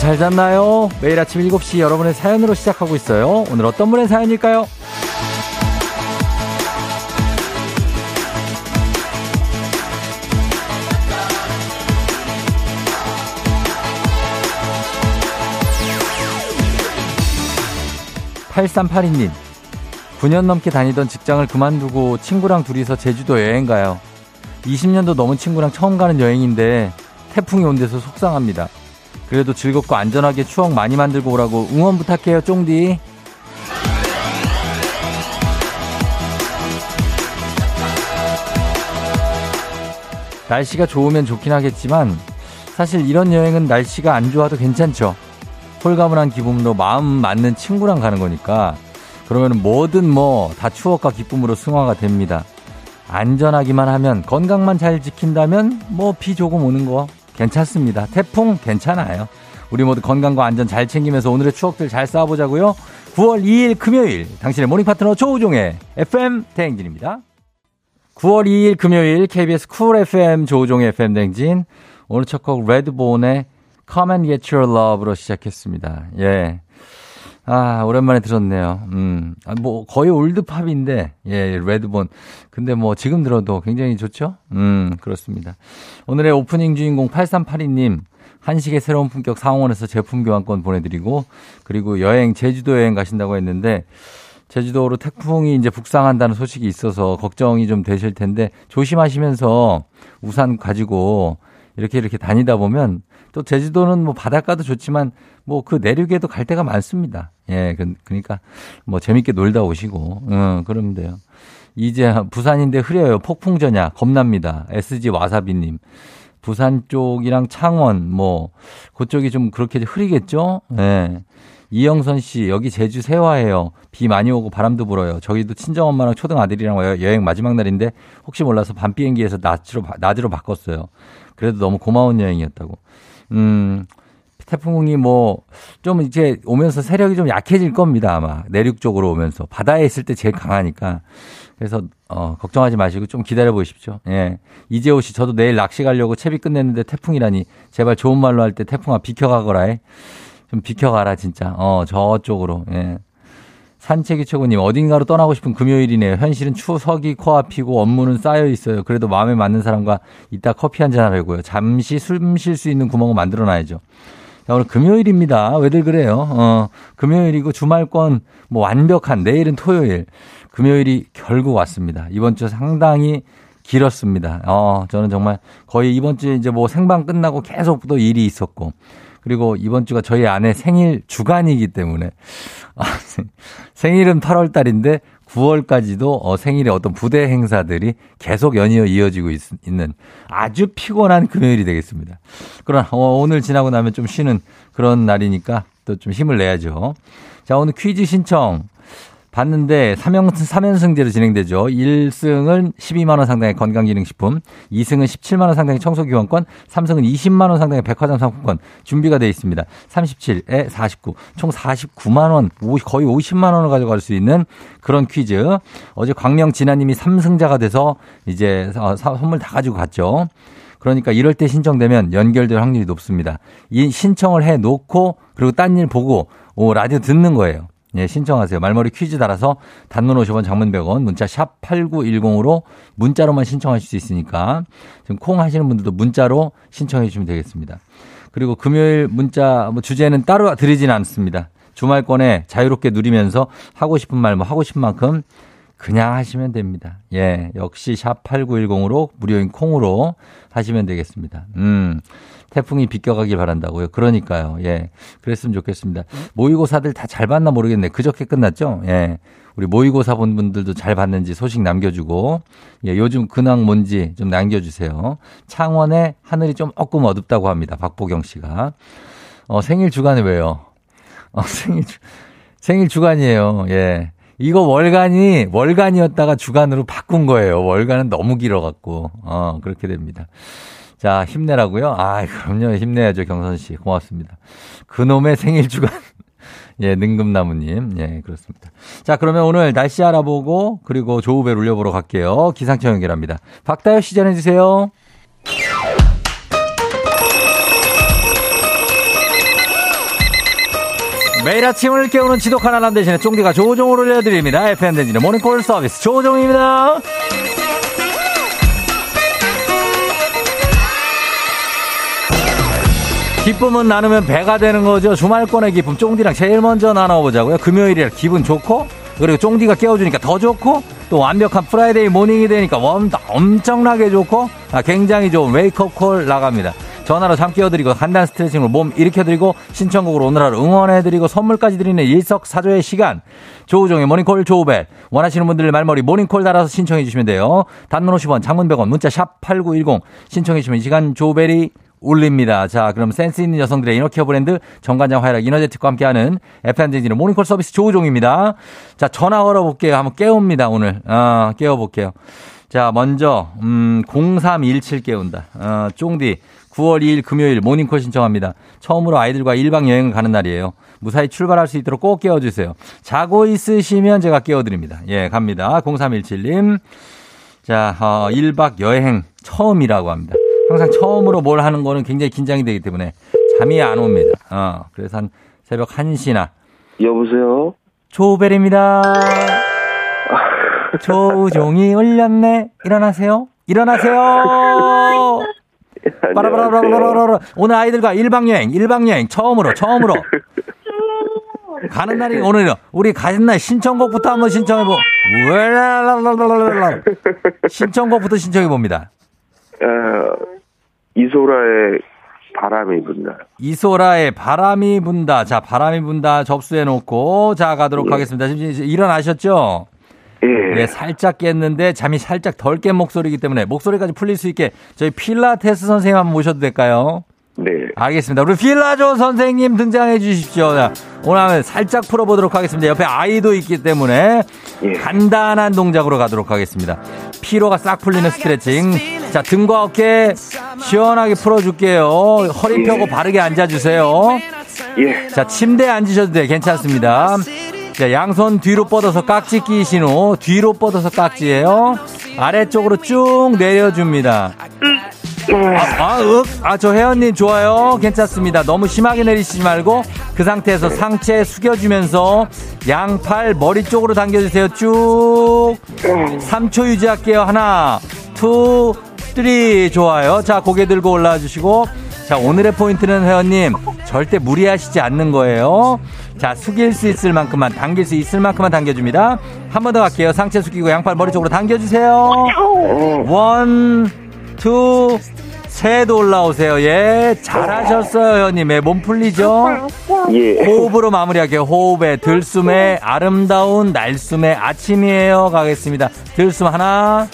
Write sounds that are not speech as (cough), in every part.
잘 잤나요? 매일 아침 7시 여러분의 사연으로 시작하고 있어요. 오늘 어떤 분의 사연일까요? 8382님, 9년 넘게 다니던 직장을 그만두고 친구랑 둘이서 제주도 여행 가요. 20년도 넘은 친구랑 처음 가는 여행인데 태풍이 온 데서 속상합니다. 그래도 즐겁고 안전하게 추억 많이 만들고 오라고 응원 부탁해요, 쫑디. 날씨가 좋으면 좋긴 하겠지만 사실 이런 여행은 날씨가 안 좋아도 괜찮죠. 홀가분한 기분으로 마음 맞는 친구랑 가는 거니까 그러면 뭐든 뭐 다 추억과 기쁨으로 승화가 됩니다. 안전하기만 하면 건강만 잘 지킨다면 뭐 비 조금 오는 거 괜찮습니다. 태풍 괜찮아요. 우리 모두 건강과 안전 잘 챙기면서 오늘의 추억들 잘 쌓아보자고요. 9월 2일 금요일 당신의 morning 파트너 조우종의 FM 대행진입니다. 9월 2일 금요일 KBS 쿨 FM 조우종의 FM 대행진 오늘 첫 곡 레드본의 Come and Get Your Love로 시작했습니다. 예. 아, 오랜만에 들었네요. 음, 아, 뭐, 거의 올드팝인데, 예, 레드본. 근데 뭐, 지금 들어도 굉장히 좋죠? 음, 그렇습니다. 오늘의 오프닝 주인공 8382님, 한식의 새로운 품격 상원에서 제품 교환권 보내드리고, 그리고 여행, 제주도 여행 가신다고 했는데, 제주도로 태풍이 이제 북상한다는 소식이 있어서 걱정이 좀 되실 텐데, 조심하시면서 우산 가지고 이렇게 이렇게 다니다 보면 또 제주도는 뭐 바닷가도 좋지만 뭐 그 내륙에도 갈 데가 많습니다. 예, 그, 그러니까 뭐 재밌게 놀다 오시고, 응, 그러면 돼요. 이제 부산인데 흐려요. 폭풍 전야 겁납니다. SG 와사비님. 부산 쪽이랑 창원 뭐 그쪽이 좀 그렇게 흐리겠죠? 예. 이영선 씨, 여기 제주 세화예요. 비 많이 오고 바람도 불어요. 저기도 친정 엄마랑 초등 아들이랑 여행 마지막 날인데 혹시 몰라서 밤 비행기에서 낮으로, 낮으로 바꿨어요. 그래도 너무 고마운 여행이었다고. 음, 태풍이 뭐, 좀 이제 오면서 세력이 좀 약해질 겁니다, 아마. 내륙 쪽으로 오면서. 바다에 있을 때 제일 강하니까. 그래서, 어, 걱정하지 마시고 좀 기다려 보십시오. 예. 이재호 씨, 저도 내일 낚시 가려고 채비 끝냈는데 태풍이라니. 제발 좋은 말로 할 때 태풍아 비켜가거라 해. 좀 비켜가라, 진짜. 어, 저쪽으로. 예. 산책이 최고님, 어딘가로 떠나고 싶은 금요일이네요. 현실은 추석이 코앞이고 업무는 쌓여 있어요. 그래도 마음에 맞는 사람과 이따 커피 한잔 하려고요. 잠시 숨 쉴 수 있는 구멍을 만들어 놔야죠. 자, 오늘 금요일입니다. 왜들 그래요? 어, 금요일이고 주말권 뭐 완벽한 내일은 토요일. 금요일이 결국 왔습니다. 이번 주 상당히 길었습니다. 어, 저는 정말 거의 이번 주에 이제 뭐 생방 끝나고 계속 또 일이 있었고 그리고 이번 주가 저희 아내 생일 주간이기 때문에 아, 생일은 8월 달인데 9월까지도 어, 생일에 어떤 부대 행사들이 계속 연이어 이어지고 있, 는 아주 피곤한 금요일이 되겠습니다. 그러나 어, 오늘 지나고 나면 좀 쉬는 그런 날이니까 또 좀 힘을 내야죠. 자, 오늘 퀴즈 신청 봤는데 3연, 3연승제로 진행되죠. 1승은 12만원 상당의 건강기능식품, 2승은 17만원 상당의 청소기원권, 3승은 20만원 상당의 백화점 상품권 준비가 되어 있습니다. 37에 49, 총 49만원, 거의 50만원을 가져갈 수 있는 그런 퀴즈. 어제 광명 진아님이 3승자가 돼서 이제 어, 선물 다 가지고 갔죠. 그러니까 이럴 때 신청되면 연결될 확률이 높습니다. 이 신청을 해 놓고 그리고 딴 일 보고 오, 라디오 듣는 거예요. 예, 신청하세요. 말머리 퀴즈 달아서 단문 50원 장문 100원 문자 샵 8910으로 문자로만 신청하실 수 있으니까 지금 콩 하시는 분들도 문자로 신청해 주시면 되겠습니다. 그리고 금요일 문자 뭐 주제는 따로 드리진 않습니다. 주말권에 자유롭게 누리면서 하고 싶은 말 뭐 하고 싶은 만큼 그냥 하시면 됩니다. 예, 역시 샵 8910으로 무료인 콩으로 하시면 되겠습니다. 음. 태풍이 비껴가길 바란다고요. 그러니까요. 예. 그랬으면 좋겠습니다. 모의고사들 다 잘 봤나 모르겠네. 그저께 끝났죠? 예. 우리 모의고사 본 분들도 잘 봤는지 소식 남겨주고, 예, 요즘 근황 뭔지 좀 남겨주세요. 창원에 하늘이 좀 조금 어둡다고 합니다. 박보경 씨가. 어, 생일 주간에 왜요? 어, (laughs) 생일, 주, 생일 주간이에요. 예. 이거 월간이, 월간이었다가 주간으로 바꾼 거예요. 월간은 너무 길어갖고, 어, 그렇게 됩니다. 자, 힘내라고요? 아, 그럼요. 힘내야죠, 경선 씨. 고맙습니다. 그놈의 생일 주간. (laughs) 예, 능금나무님. 예, 그렇습니다. 자, 그러면 오늘 날씨 알아보고, 그리고 조우배 울려보러 갈게요. 기상청 연결합니다. 박다효 시 전해주세요. 매일 아침을 깨우는 지독한 알람 대신에 쫑디가 조종을 올려드립니다. FM 댕진의 모닝콜 서비스 조종입니다. 기쁨은 나누면 배가 되는 거죠. 주말권의 기쁨 쫑디랑 제일 먼저 나눠보자고요. 금요일이라 기분 좋고 그리고 쫑디가 깨워주니까 더 좋고 또 완벽한 Friday morning이 되니까 엄청나게 좋고 아, 굉장히 좋은 wake-up call 나갑니다. 전화로 잠 깨워드리고 간단 스트레칭으로 몸 일으켜드리고 신청곡으로 오늘 하루 응원해드리고 선물까지 드리는 일석사조의 시간 조우종의 모닝콜 조우벨 원하시는 분들 말머리 모닝콜 달아서 신청해 주시면 돼요. 단문 50원 장문 100원 문자 샵 8910 신청해 주시면 이 시간 조우벨이 올립니다. 자, 그럼 센스 있는 여성들의 inner care 브랜드 정관장 화이락 이너제틱과 함께하는 FM댕진 모닝콜 서비스 조우종입니다. 자, 전화 걸어볼게요. 한번 깨웁니다, 오늘. 어, 깨워볼게요. 자, 먼저, 음, 0317 깨운다. 어, 쫑디. 9월 2일 금요일 모닝콜 신청합니다. 처음으로 아이들과 1박 여행을 가는 날이에요. 무사히 출발할 수 있도록 꼭 깨워주세요. 자고 있으시면 제가 깨워드립니다. 예, 갑니다. 0317님. 자, 어, 1박 여행 처음이라고 합니다. 항상 처음으로 뭘 하는 거는 굉장히 긴장이 되기 때문에 잠이 안 옵니다. 어, 그래서 한 새벽 1시나. 여보세요? 조벨입니다. 조종이 울렸네. 일어나세요. 일어나세요. 빠라바라바라바라 오늘 아이들과 1박 여행, 1박 여행 처음으로 처음으로 가는 날이 오늘이요. 우리 가는 날 신청곡부터 한번 신청해 보. 신청곡부터 신청해 봅니다. 어, 이소라의 바람이 분다. 이소라의 바람이 분다. 자, 바람이 분다 접수해 놓고 자 가도록 예. 하겠습니다. 지금 일어나셨죠? 예. 네, 살짝 깼는데 잠이 살짝 덜 깬 목소리이기 때문에 목소리까지 풀릴 수 있게 저희 필라테스 선생님 한번 모셔도 될까요? 네. 알겠습니다. 우리 필라조 선생님 등장해 주십시오. 자, 오늘 살짝 풀어보도록 하겠습니다. 옆에 아이도 있기 때문에 예. 간단한 동작으로 가도록 하겠습니다. 피로가 싹 풀리는 스트레칭. 자, 등과 어깨 시원하게 풀어줄게요. 허리 펴고 예. 바르게 앉아주세요. 예. 자, 침대에 앉으셔도 돼요. 괜찮습니다. 자, 양손 뒤로 뻗어서 깍지 끼신 후 뒤로 뻗어서 깍지예요. 아래쪽으로 쭉 내려줍니다. 아, 아, 윽. 아, 저 회원님 좋아요. 괜찮습니다. 너무 심하게 내리시지 말고 그 상태에서 상체 숙여주면서 양팔 머리 쪽으로 당겨주세요. 쭉. 3초 유지할게요. 하나, two, three. 좋아요. 자, 고개 들고 올라와 주시고. 자, 오늘의 포인트는 회원님, 절대 무리하시지 않는 거예요. 자, 숙일 수 있을 만큼만, 당길 수 있을 만큼만 당겨줍니다. 한 번 더 갈게요. 상체 숙이고 양팔 머리 쪽으로 당겨주세요. one, two, 셋 올라오세요. 예, 잘하셨어요, 회원님. 예, 몸 풀리죠? 예. 호흡으로 마무리할게요. 호흡에 들숨에 아름다운 날숨의 아침이에요. 가겠습니다. 들숨 하나.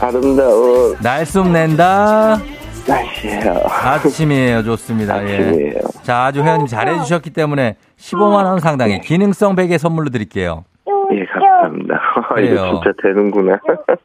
아름다운 날숨 낸다. 날씨예요. 아침이에요. 좋습니다. 예. 아침이에요. 예. 자, 아주 회원님 잘해주셨기 때문에 15만 원 상당의 기능성 베개 선물로 드릴게요. 예, 감사합니다. 이거 진짜 되는구나.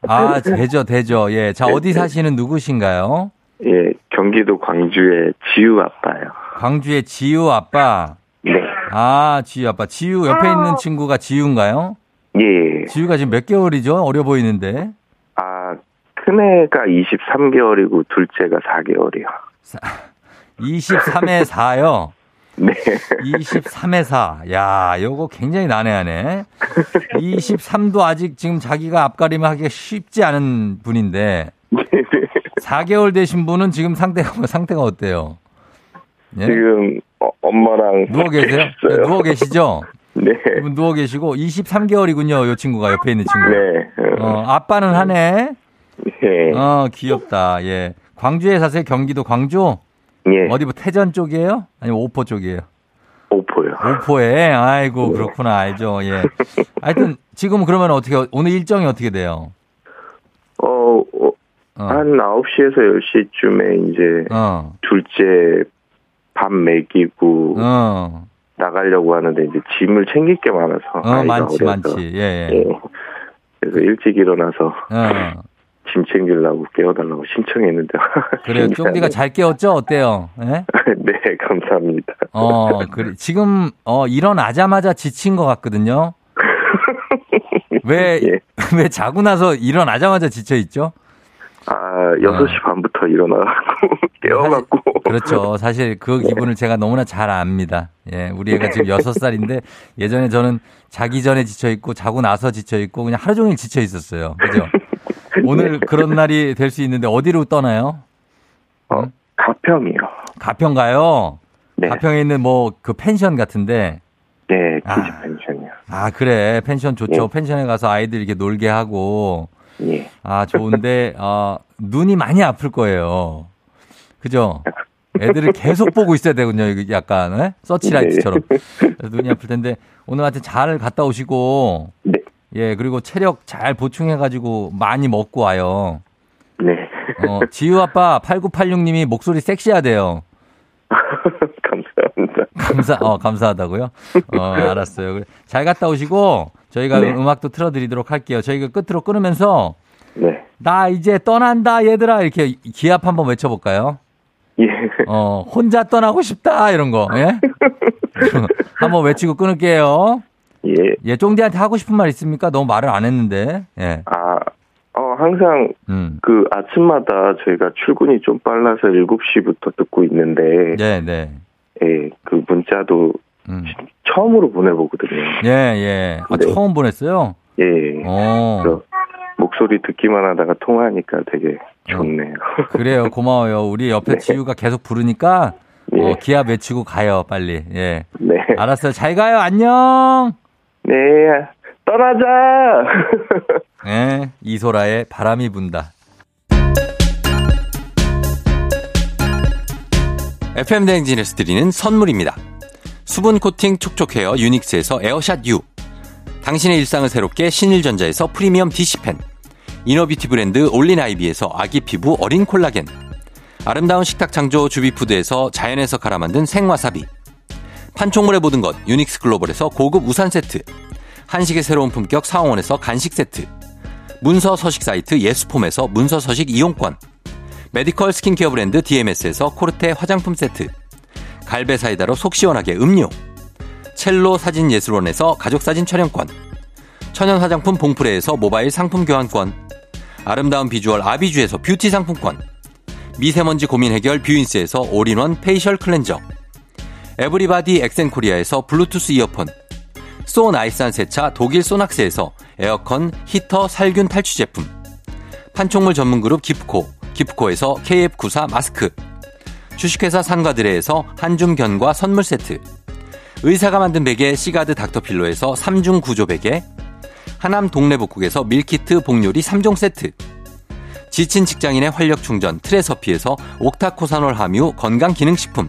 아, 되죠, 되죠. 예. 자, 어디 사시는 누구신가요? 예, 경기도 광주의 지우 아빠요. 광주의 지우 아빠. 네. 아, 지우 아빠. 지우 옆에 있는 친구가 지우인가요? 예. 지우가 지금 몇 개월이죠? 어려 보이는데. 아, 큰애가 23개월이고 둘째가 4개월이요. 23에 4요? (laughs) 네. 23에 4. 야, 요거 굉장히 난해하네. 23도 아직 지금 자기가 앞가림 하기가 쉽지 않은 분인데. 4개월 되신 분은 지금 상태가, 뭐, 상태가 어때요? 예? 지금 어, 엄마랑 누워 계세요? 네, 누워 계시죠? 네. 이분 누워 계시고 23개월이군요. 요 친구가 옆에 있는 친구. 네. 어, 아빠는 하네. 네. 어, 귀엽다. 예. 광주에 사세요? 경기도 광주? 예. 어디 뭐 태전 쪽이에요? 아니면 오포 쪽이에요? 오포요. 오포에 아이고 그렇구나 알죠. 예. 하여튼 지금 그러면 어떻게 오늘 일정이 어떻게 돼요? 어, 어, 어. 한 9시에서 10시쯤에 이제 어. 둘째 밥 먹이고 어. 나가려고 하는데 이제 짐을 챙길 게 많아서 어, 많지 어려서. 많지. 예, 예. 예. 그래서 일찍 일어나서 어. 짐 챙기려고 깨워달라고 신청했는데 (laughs) 그래요. 쫑디가 잘 깨웠죠? 어때요? 예? (laughs) 네 감사합니다. 어, 그래. 지금 어 일어나자마자 지친 것 같거든요. (laughs) 왜, 예. 왜 자고 나서 일어나자마자 지쳐 있죠? 아 6시 반부터 4시부터 일어나갖고 깨워갖고. 그렇죠. 사실 그 네. 기분을 제가 너무나 잘 압니다. 예, 우리 애가 지금 6살인데 예전에 저는 자기 전에 지쳐있고 자고 나서 지쳐있고 그냥 하루 종일 지쳐 있었어요. 그죠? 오늘 그런 날이 될 수 있는데 어디로 떠나요? 어, 가평이요. 가평 가요? 네. 가평에 있는 뭐 그 펜션 같은데 네, kids 아. 펜션이요. 아, 그래. 펜션 좋죠. 예. 펜션에 가서 아이들 이렇게 놀게 하고 예. 아, 좋은데, 어, 눈이 많이 아플 거예요. 그죠? 애들을 계속 보고 있어야 되거든요. 이거 약간, 에? 서치라이트처럼. 그래서 눈이 아플 텐데, 오늘 하여튼 잘 갔다 오시고, 네. 예, 그리고 체력 잘 보충해가지고 많이 먹고 와요. 네. 어, 지유 아빠 8986님이 목소리 섹시하대요. (laughs) 감사합니다. 감사, 어, 감사하다고요? 어, 알았어요. 잘 갔다 오시고, 저희가 네. 음악도 틀어드리도록 할게요. 저희가 끝으로 끊으면서, 네. 나 이제 떠난다, 얘들아. 이렇게 기합 한번 외쳐볼까요? 예. 어, 혼자 떠나고 싶다, 이런 거, 예? (laughs) 한번 외치고 끊을게요. 예. 예, 쫑디한테 하고 싶은 말 있습니까? 너무 말을 안 했는데, 예. 아, 어, 항상 음. 그 아침마다 저희가 출근이 좀 빨라서 7시부터 듣고 있는데, 네, 네. 예, 그 문자도 음. 처음으로 보내보거든요. 예, 예. 아, 네. 처음 보냈어요? 예. 어. 목소리 듣기만 하다가 통화하니까 되게 좋네요. (laughs) 그래요. 고마워요. 우리 옆에 네. 지우가 계속 부르니까, 예. 어, 기합 외치고 가요, 빨리. 예. 네. 알았어요. 잘 가요. 안녕! 네. 떠나자! 예. (laughs) 이소라의 바람이 분다. FM 대행진에서 드리는 선물입니다. 수분 코팅 촉촉 헤어 유닉스에서 에어샷 U. 당신의 일상을 새롭게 신일전자에서 프리미엄 DC팬. inner beauty 브랜드 올린 아이비에서 아기 피부 어린 콜라겐. 아름다운 식탁 창조 주비푸드에서 자연에서 갈아 만든 생와사비. 판촉물의 모든 것 유닉스 글로벌에서 고급 우산 세트. 한식의 새로운 품격 사원에서 간식 세트. 문서 서식 사이트 예스폼에서 문서 서식 이용권. medical skincare 브랜드 DMS에서 코르테 화장품 세트. 갈배 사이다로 속 시원하게 음료. 첼로 사진 예술원에서 가족 사진 촬영권. 천연 화장품 봉프레에서 모바일 상품 교환권. 아름다운 비주얼 아비주에서 뷰티 상품권. 미세먼지 고민 해결 뷰인스에서 all-in-one facial cleanser. everybody 엑센코리아에서 블루투스 이어폰. so nice한 세차 독일 소낙스에서 에어컨 히터 살균 탈취 제품. 판촉물 전문 그룹 기프코. 기프코에서 KF94 마스크. 주식회사 산과들에에서 한줌 견과 선물 세트. 의사가 만든 베개 시가드 닥터필로에서 3중 구조 베개. 하남 동래복국에서 밀키트 복요리 3종 세트. 지친 직장인의 활력 충전 트레서피에서 옥타코사놀 함유 건강기능식품.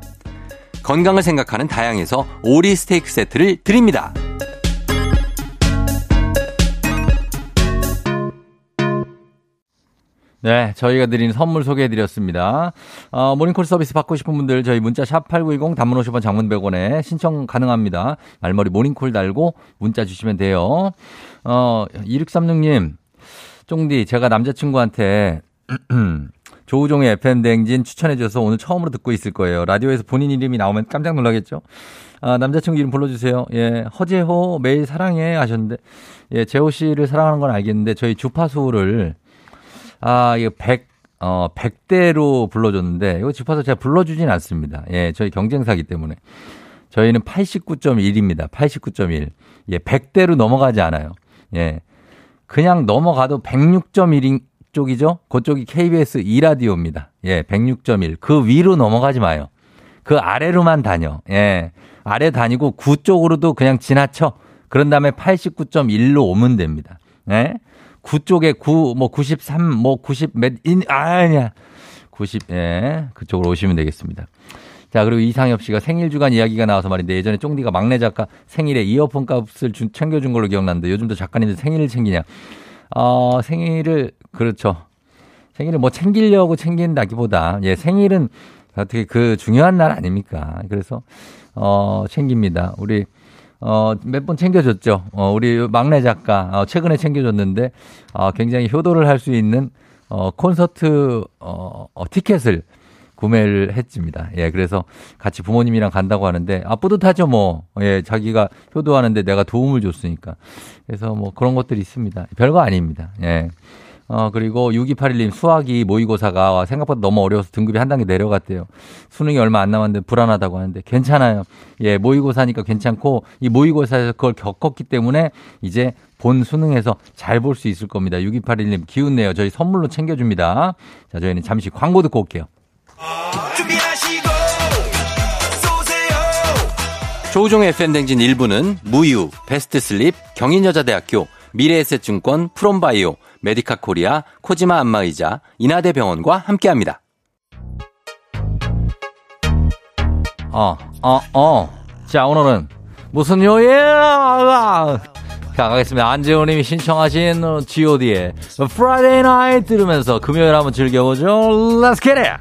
건강을 생각하는 다향에서 오리 스테이크 세트를 드립니다. 네, 저희가 드리는 선물 소개해드렸습니다. 어, 모닝콜 서비스 받고 싶은 분들 저희 문자 샵 8910 단문 50원 장문 100원에 신청 가능합니다. 말머리 모닝콜 달고 문자 주시면 돼요. 어, 2636님, 쫑디, 제가 남자친구한테 (clears throat) 조우종의 FM 대행진 추천해줘서 오늘 처음으로 듣고 있을 거예요. 라디오에서 본인 이름이 나오면 깜짝 놀라겠죠? 아, 남자친구 이름 불러주세요. 예, 허재호 매일 사랑해 하셨는데, 예, 재호 씨를 사랑하는 건 알겠는데, 저희 주파수를, 아, 이거 100, 어, 100대로 불러줬는데, 이거 주파수 제가 불러주진 않습니다. 예, 저희 경쟁사기 때문에. 저희는 89.1입니다. 89.1. 예, 100대로 넘어가지 않아요. 예. 그냥 넘어가도 106.1인 쪽이죠? 그쪽이 KBS 2라디오입니다. 예, 106.1. 그 위로 넘어가지 마요. 그 아래로만 다녀. 예. 아래 다니고 9 쪽으로도 그냥 지나쳐. 그런 다음에 89.1로 오면 됩니다. 예. 9 쪽에 9, 뭐 93, 뭐 90, 몇, 인, 아니야. 90, 예. 그쪽으로 오시면 되겠습니다. 자, 그리고 이상엽 씨가 생일 주간 이야기가 나와서 말인데 예전에 쫑디가 막내 작가 생일에 이어폰 값을 준, 챙겨준 걸로 기억나는데 요즘도 작가님들 생일을 챙기냐. 어, 생일을, 그렇죠. 생일을 뭐 챙기려고 챙긴다기보다, 예, 생일은 어떻게 그 중요한 날 아닙니까? 그래서, 어, 챙깁니다. 우리, 어, 몇 번 챙겨줬죠. 어, 우리 막내 작가, 어, 최근에 챙겨줬는데, 어, 굉장히 효도를 할 수 있는, 어, 콘서트, 어, 어, 티켓을 구매를 했습니다. 예, 그래서 같이 부모님이랑 간다고 하는데, 아, 뿌듯하죠, 뭐. 예, 자기가 효도하는데 내가 도움을 줬으니까. 그래서 뭐 그런 것들이 있습니다. 별거 아닙니다. 예. 어, 그리고 6281님 수학이 모의고사가 생각보다 너무 어려워서 등급이 한 단계 내려갔대요. 수능이 얼마 안 남았는데 불안하다고 하는데 괜찮아요. 예, 모의고사니까 괜찮고 이 모의고사에서 그걸 겪었기 때문에 이제 본 수능에서 잘 볼 수 있을 겁니다. 6281님 기운 내요. 저희 선물로 챙겨줍니다. 자, 저희는 잠시 광고 듣고 올게요. 조우종의 FM댕진 1부는 무유, 베스트슬립, 경인여자대학교, 미래에셋증권, 프롬바이오, 메디카 코리아, 코지마 안마의자, 인하대병원과 함께합니다. 어, 어, 어. 자, 오늘은 무슨 요일? 자, 가겠습니다. 안재호님이 신청하신 GOD의 Friday Night 들으면서 금요일 한번 즐겨보죠. Let's get it!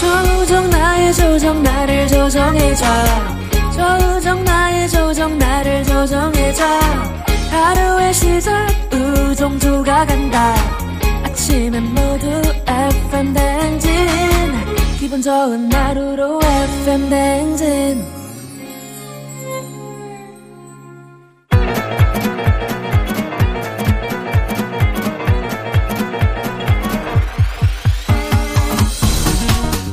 조정 나의 조정 나를 조정해줘 조정 나의 조정 나를 조정해줘 하루의 시절 우정조가 간다 아침엔 모두 FM 댕진 기분 좋은 하루로 FM 댕진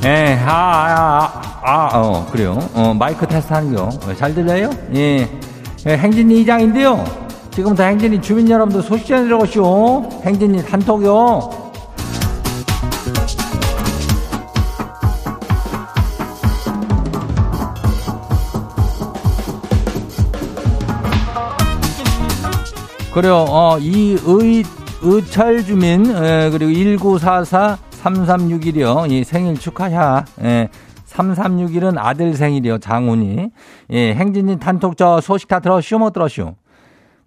예, 아, 아, 아, 아, 어, 그래요. 어, 마이크 테스트 하는 거. 어, 잘 들려요? 예. 예 행진이 이장인데요. 지금부터 행진이 주민 여러분들 소식 전해드려오시오. 행진이 단톡요. 그래요. 어, 이 의, 의철 주민, 에, 그리고 1944 3361이요. 이 생일 축하야. 예. 3361은 아들 생일이요. 장훈이. 예. 행진님 단톡 저 소식 다 들었슈? 못 들었슈?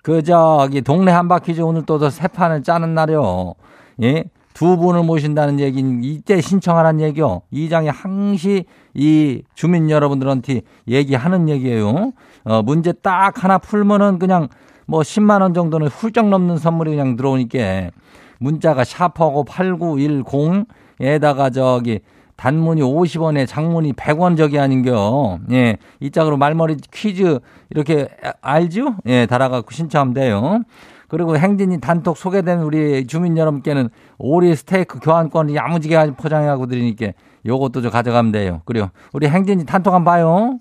그, 저기, 동네 한바퀴즈 오늘 또 새 판을 짜는 날이요. 예. 두 분을 모신다는 얘기는 이때 신청하라는 얘기요. 이 장이 항시 이 주민 여러분들한테 얘기하는 얘기예요. 어, 문제 딱 하나 풀면은 그냥 뭐 10만 원 정도는 훌쩍 넘는 선물이 그냥 들어오니까 문자가 샤퍼고 8910에다가 저기 단문이 50원에 장문이 100원 저기 아닌겨. 예. 이 짝으로 말머리 퀴즈 이렇게 알죠? 예, 달아갖고 신청하면 돼요. 그리고 행진이 단톡 소개된 우리 주민 여러분께는 오리 스테이크 교환권을 야무지게 포장해가고 드리니까 요것도 좀 가져가면 돼요. 그리고 우리 행진이 단톡 한번 봐요.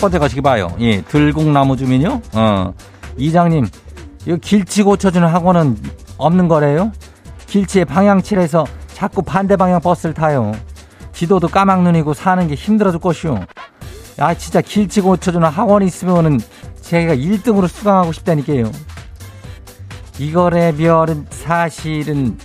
번째 거시기 봐요. 예, 들국나무 주민요. 어. 이장님, 이 길치 고쳐주는 학원은 없는 거래요? 길치에 방향칠해서 자꾸 반대 방향 버스를 타요. 지도도 까막눈이고 사는 게 힘들어 질 것이오. 야, 진짜 길치 고쳐주는 학원이 있으면은 제가 1등으로 수강하고 싶다니까요. 이거래 별은 사실은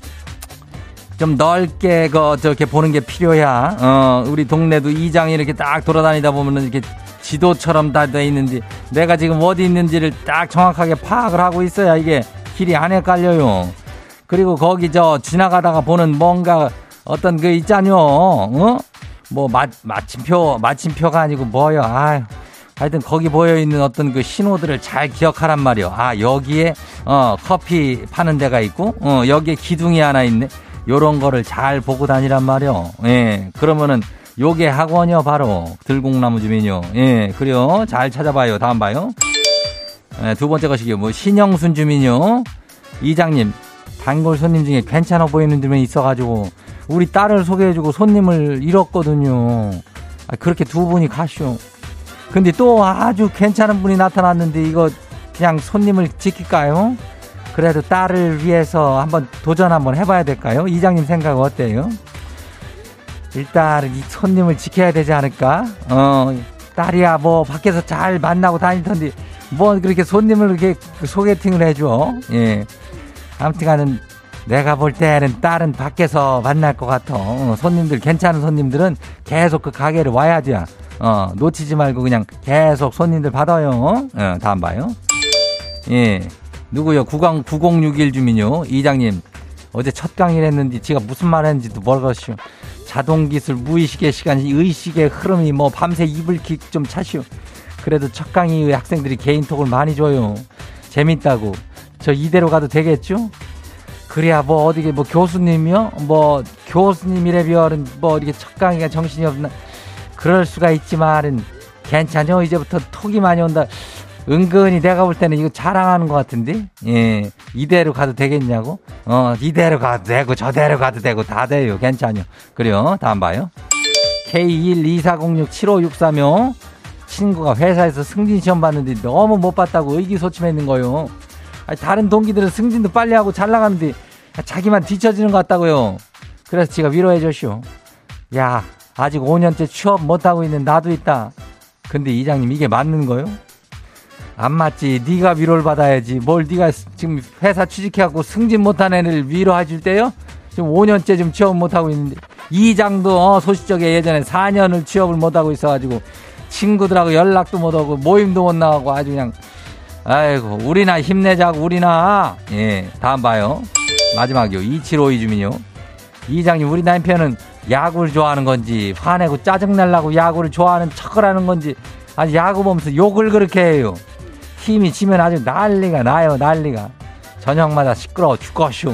좀 넓게 그 저렇게 보는 게 필요야. 어, 우리 동네도 이장이 이렇게 딱 돌아다니다 보면은 이렇게 지도처럼 다 돼 있는지 내가 지금 어디 있는지를 딱 정확하게 파악을 하고 있어야 이게 길이 안 헷갈려요. 그리고 거기 저 지나가다가 보는 뭔가 어떤 그 있잖요. 어? 뭐 마, 마침표 마침표가 아니고 뭐요. 아유. 하여튼 거기 보여 있는 어떤 그 신호들을 잘 기억하란 말이요. 아, 여기에 어, 커피 파는 데가 있고 어, 여기에 기둥이 하나 있네. 요런 거를 잘 보고 다니란 말이요. 예. 그러면은 요게 학원이요, 바로. 들국나무 주민요. 예, 그래요. 잘 찾아봐요. 다음 봐요. 예, 두 번째 것이요. 뭐, 신영순 주민요. 이장님, 단골 손님 중에 괜찮아 보이는 분이 있어가지고, 우리 딸을 소개해주고 손님을 잃었거든요. 아, 그렇게 두 분이 가쇼. 근데 또 아주 괜찮은 분이 나타났는데, 이거 그냥 손님을 지킬까요? 그래도 딸을 위해서 한번 도전 한번 해봐야 될까요? 이장님 생각 어때요? 일단 이 손님을 지켜야 되지 않을까? 어, 딸이야 뭐 밖에서 잘 만나고 다니던데 뭐 그렇게 손님을 이렇게 소개팅을 해줘. 예. 아무튼간은 내가 볼 때는 딸은 밖에서 만날 것 같아. 어, 손님들 괜찮은 손님들은 계속 그 가게를 와야지. 어, 놓치지 말고 그냥 계속 손님들 받아요. 어, 다음 봐요. 예. 누구요? 90, 9061 주민요. 이장님. 어제 첫 강의를 했는데 지가 무슨 말 했는지도 모르겠슈. 자동기술 무의식의 시간, 의식의 흐름이 뭐 밤새 이불킥 좀 차슈. 그래도 첫 강의 학생들이 개인톡을 많이 줘요. 재밌다고. 저 이대로 가도 되겠죠? 그래야 뭐 어디게 뭐 교수님이요? 뭐 교수님이래 비하는 뭐 이렇게 첫 강의가 정신이 없나? 그럴 수가 있지만은 괜찮요. 이제부터 톡이 많이 온다. 은근히 내가 볼 때는 이거 자랑하는 것 같은데? 예. 이대로 가도 되겠냐고? 어, 이대로 가도 되고, 저대로 가도 되고, 다 돼요. 괜찮요. 그래요. 다음 봐요. K124067563요. 친구가 회사에서 승진 시험 봤는데 너무 못 봤다고 의기소침했는 거요. 다른 동기들은 승진도 빨리 하고 잘 나가는데 자기만 뒤처지는 것 같다고요. 그래서 제가 위로해 줬쇼. 야, 아직 5년째 취업 못하고 있는 나도 있다. 근데 이장님 이게 맞는 거요? 안 맞지. 네가 위로를 받아야지. 뭘 네가 지금 회사 취직해갖고 승진 못한 애를 위로해 줄 때요? 지금 5년째 좀 취업 못하고 있는데 이장도 어, 소식적에 예전에 4년을 취업을 못하고 있어가지고 친구들하고 연락도 못하고 모임도 못 나가고 아주 그냥 아이고 우리나 힘내자고 우리나 예 다음 봐요 마지막이요 2752 주민요 이장님 우리 남편은 야구를 좋아하는 건지 화내고 짜증날라고 야구를 좋아하는 척을 하는 건지 아니 야구 보면서 욕을 그렇게 해요 팀이 지면 아주 난리가 나요 난리가. 저녁마다 시끄러워 죽겠슈.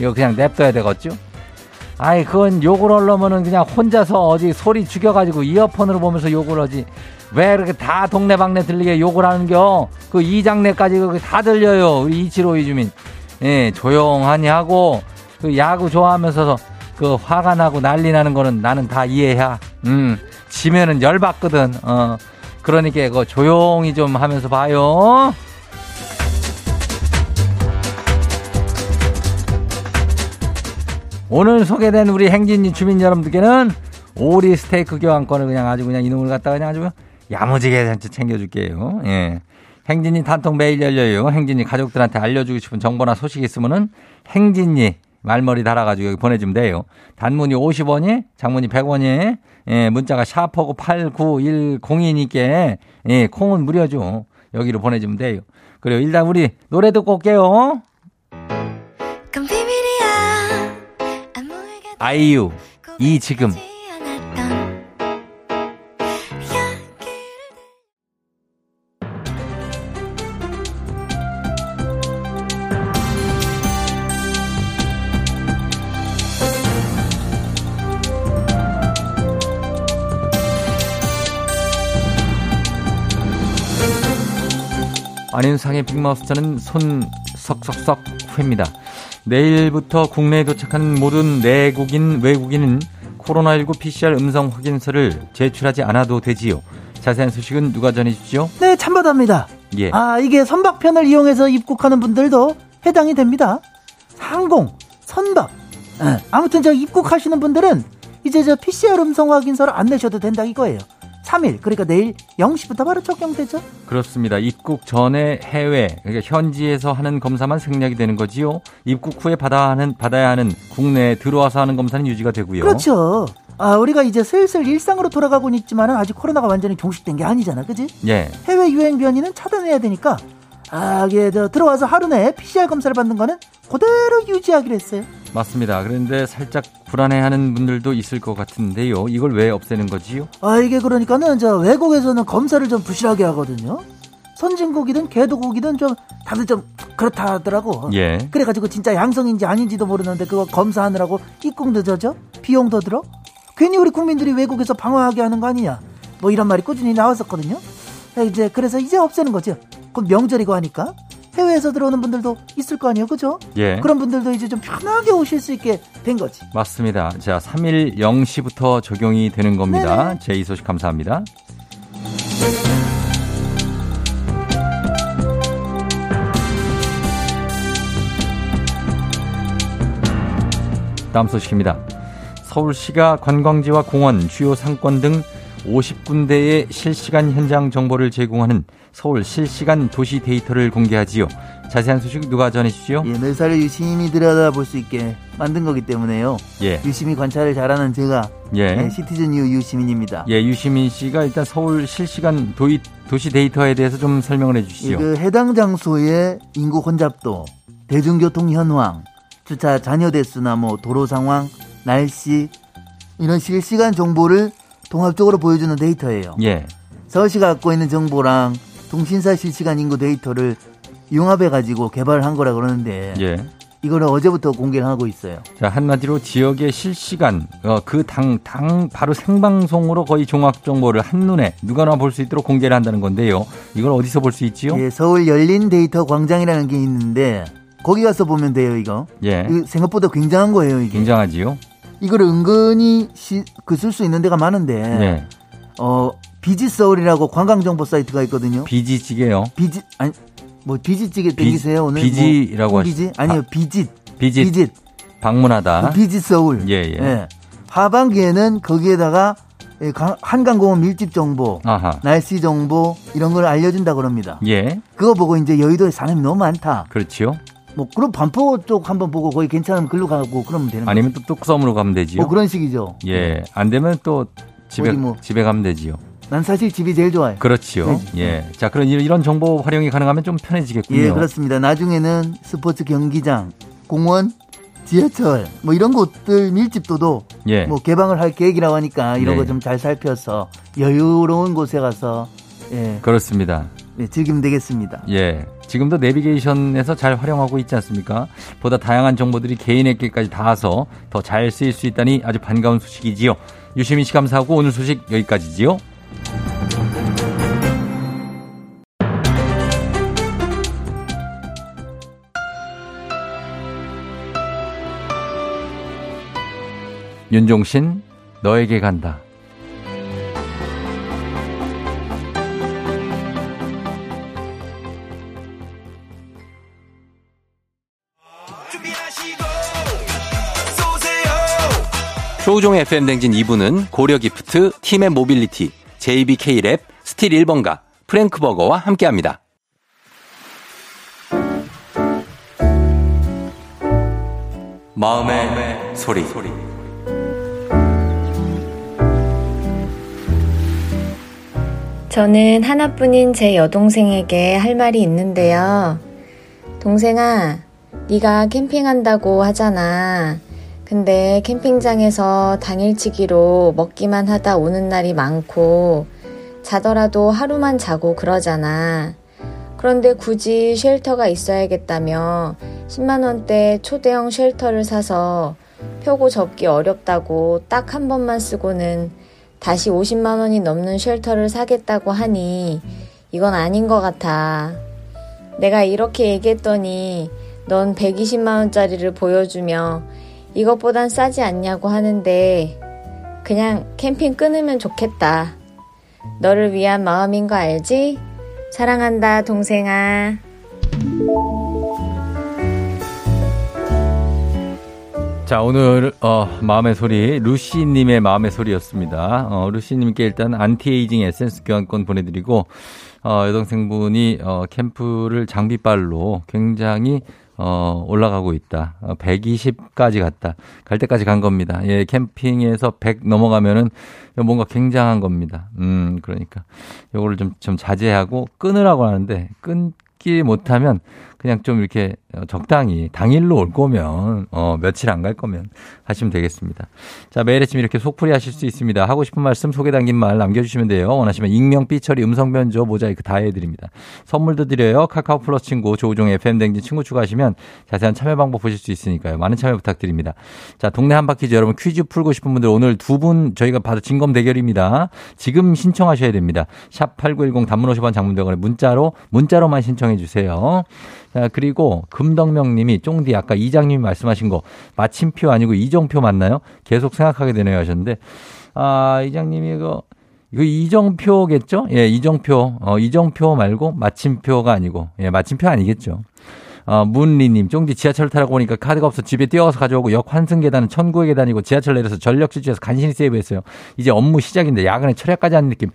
이거 그냥 냅둬야 되겠죠? 아이 그건 욕을 하려면은 그냥 혼자서 어디 소리 죽여가지고 이어폰으로 보면서 욕을 하지. 왜 이렇게 다 동네방네 들리게 욕을 하는겨? 그 이장내까지 그다 들려요 우리 이치로이 주민. 예 조용하니 하고 그 야구 좋아하면서 그 화가 나고 난리 나는 거는 나는 다 이해해. 음 지면은 열받거든 어 그러니까 그 조용히 좀 하면서 봐요. 오늘 소개된 우리 행진이 주민 여러분들께는 오리 스테이크 교환권을 그냥 아주 그냥 이놈을 갖다가 그냥 아주 야무지게 챙겨줄게요. 예. 행진이 단통 매일 열려요. 행진이 가족들한테 알려주고 싶은 정보나 소식이 있으면은 행진이 말머리 달아가지고 여기 보내주면 돼요. 단문이 50원이, 장문이 100원이, 예, 문자가 샤퍼고 8910이니까, 예, 콩은 무료죠. 여기로 보내주면 돼요. 그리고 일단 우리 노래 듣고 올게요. 아이유, 이 지금. 안윤상의 빅마우스자는 손 석석석 회입니다. 내일부터 국내에 도착하는 모든 내국인, 외국인은 코로나19 PCR 음성 확인서를 제출하지 않아도 되지요. 자세한 소식은 누가 전해주시죠? 네, 참받합니다. 예. 아, 이게 선박편을 이용해서 입국하는 분들도 해당이 됩니다. 항공, 선박. 예, 아무튼 저 입국하시는 분들은 이제 저 PCR 음성 확인서를 안 내셔도 된다 이거예요. 3일, 그러니까 내일 0시부터 바로 적용되죠? 그렇습니다. 입국 전에 해외, 그러니까 현지에서 하는 검사만 생략이 되는 거지요. 입국 후에 받아야 하는, 받아야 하는 국내에 들어와서 하는 검사는 유지가 되고요. 그렇죠. 아, 우리가 이제 슬슬 일상으로 돌아가고는 있지만은 아직 코로나가 완전히 종식된 게 아니잖아. 그지? 예. 해외 유행 변이는 차단해야 되니까 아, 이게 저 들어와서 하루 내에 PCR 검사를 받는 거는 그대로 유지하기로 했어요. 맞습니다. 그런데 살짝 불안해하는 분들도 있을 것 같은데요. 이걸 왜 없애는 거지요? 아, 이게 그러니까는 저 외국에서는 검사를 좀 부실하게 하거든요. 선진국이든 개도국이든 좀 다들 좀 그렇다 하더라고. 예. 그래가지고 진짜 양성인지 아닌지도 모르는데 그거 검사하느라고 입국 늦어져? 비용 더 들어? 괜히 우리 국민들이 외국에서 방황하게 하는 거 아니냐? 뭐 이런 말이 꾸준히 나왔었거든요. 자, 이제 그래서 이제 없애는 거죠. 곧 명절이고 하니까 해외에서 들어오는 분들도 있을 거 아니에요, 그죠? 예. 그런 분들도 이제 좀 편하게 오실 수 있게 된 거지. 맞습니다. 자, 3일 0시부터 적용이 되는 겁니다. 네네. 제이 소식 감사합니다. 다음 소식입니다. 서울시가 관광지와 공원, 주요 상권 등 50군데의 실시간 현장 정보를 제공하는 서울 실시간 도시 데이터를 공개하지요. 자세한 소식 누가 전해주시죠? 예, 멸사를 유심히 들여다볼 수 있게 만든 거기 때문에요. 예. 유심히 관찰을 잘하는 제가 예. 예, 시티즌 유 유시민입니다. 예, 유시민 씨가 일단 서울 실시간 도이, 도시 데이터에 대해서 좀 설명을 예, 해주시죠. 그 해당 장소의 인구 혼잡도, 대중교통 현황, 주차 잔여 대수나 뭐 도로 상황, 날씨 이런 실시간 정보를 통합적으로 보여주는 데이터예요. 예. 서울시가 갖고 있는 정보랑 통신사 실시간 인구 데이터를 융합해 가지고 개발한 거라 그러는데 예. 이거를 어제부터 공개를 하고 있어요. 자, 한마디로 지역의 실시간, 어, 그 당, 당, 바로 생방송으로 거의 종합 정보를 한 눈에 누가나 볼 수 있도록 공개를 한다는 건데요. 이걸 어디서 볼 수 있지요? 예, 서울 열린 데이터 광장이라는 게 있는데 거기 가서 보면 돼요, 이거. 예. 이거 생각보다 굉장한 거예요, 이게. 굉장하지요? 이걸 은근히 그 쓸 수 있는 데가 많은데 예. 어 Visit Seoul이라고 관광 정보 사이트가 있거든요. 비지찌개요. 비지 아니 뭐 비지찌개 땡기세요 오늘 비지라고 뭐, 비지 아니요 visit visit visit 방문하다. 그 Visit Seoul. 예, 예. 하반기에는 거기에다가 예, 강- 한강공원 밀집 정보, 아하. 날씨 정보 이런 걸 알려준다 그럽니다. 예. 그거 보고 이제 여의도에 사람이 너무 많다. 그렇지요. 뭐 그럼 반포 쪽 한번 보고 거기 괜찮으면 글로 가고 그러면 되는 거죠. 아니면 또 뚝섬으로 가면 되지요. 뭐 그런 식이죠. 예. 안 되면 또 집에, 뭐. 집에 가면 되지요. 난 사실 집이 제일 좋아요. 그렇지요. 예. 자, 그런 이런- 정보 활용이 가능하면 좀 편해지겠군요. 예, 그렇습니다. 나중에는 스포츠 경기장, 공원, 지하철 뭐 이런 곳들 밀집도도 예. 뭐 개방을 할 계획이라고 하니까 이런 네. 거좀 잘 살펴서 여유로운 곳에 가서 예, 그렇습니다. 예, 즐기면 되겠습니다. 예. 지금도 내비게이션에서 잘 활용하고 있지 않습니까? 보다 다양한 정보들이 개인에게까지 닿아서 더 잘 쓰일 수 있다니 아주 반가운 소식이지요. 유시민 씨 감사하고 오늘 소식 여기까지지요. 윤종신 너에게 간다. 조우종의 FM 대행진 2부는 고려 기프트, 티맵 모빌리티, JBK 랩, 스틸 1번가, 프랭크버거와 함께합니다. 마음의, 소리. 저는 하나뿐인 제 여동생에게 할 말이 있는데요. 동생아, 네가 캠핑한다고 하잖아. 근데 캠핑장에서 당일치기로 먹기만 하다 오는 날이 많고 자더라도 하루만 자고 그러잖아. 그런데 굳이 쉘터가 있어야겠다며 10만원대 초대형 쉘터를 사서 펴고 접기 어렵다고 딱 한 번만 쓰고는 다시 50만원이 넘는 쉘터를 사겠다고 하니 이건 아닌 것 같아. 내가 이렇게 얘기했더니 넌 120만원짜리를 보여주며 이것보단 싸지 않냐고 하는데 그냥 캠핑 끊으면 좋겠다. 너를 위한 마음인 거 알지? 사랑한다, 동생아. 자, 오늘, 어, 마음의 소리, 루시님의 마음의 소리였습니다. 어, 루시님께 일단 안티에이징 에센스 교환권 보내드리고, 어, 여동생분이, 어, 캠프를 장비빨로 굉장히, 어, 올라가고 있다. 어, 120까지 갔다. 갈 때까지 간 겁니다. 예, 캠핑에서 100 넘어가면은 뭔가 굉장한 겁니다. 음, 그러니까. 요거를 좀, 좀 자제하고 끊으라고 하는데, 끊기 못하면 그냥 좀 이렇게 어, 적당히 당일로 올 거면 어 며칠 안 갈 거면 하시면 되겠습니다. 자 매일 아침 이렇게 속풀이 하실 수 있습니다. 하고 싶은 말씀 소개 담긴 말 남겨주시면 돼요. 원하시면 익명 삐처리 음성 변조 모자이크 다 해드립니다. 선물도 드려요. 카카오 플러스 친구 조우종 FM 댕진 친구 추가하시면 자세한 참여 방법 보실 수 있으니까요. 많은 참여 부탁드립니다. 자 동네 한바퀴즈 여러분 퀴즈 풀고 싶은 분들 오늘 두 분 저희가 바로 진검 대결입니다. 지금 신청하셔야 됩니다. 샵 8910 단문 50원 장문 100원에 문자로 문자로만 신청해 주세요. 자, 그리고 금덕명 님이 쫑디 아까 이장님이 말씀하신 거 마침표 아니고 이정표 맞나요? 계속 생각하게 되네요 하셨는데 아, 이장님이 이거 이거 이정표겠죠? 예, 이정표. 어, 이정표 말고 마침표가 아니고 예, 마침표 아니겠죠. 어, 문리님, 쫑디 지하철 타라고 보니까 카드가 없어 집에 뛰어가서 가져오고 역 환승 계단은 천구의 계단이고 지하철 내려서 전력 질주해서 간신히 세이브했어요. 이제 업무 시작인데 야간에 철야까지 하는 느낌.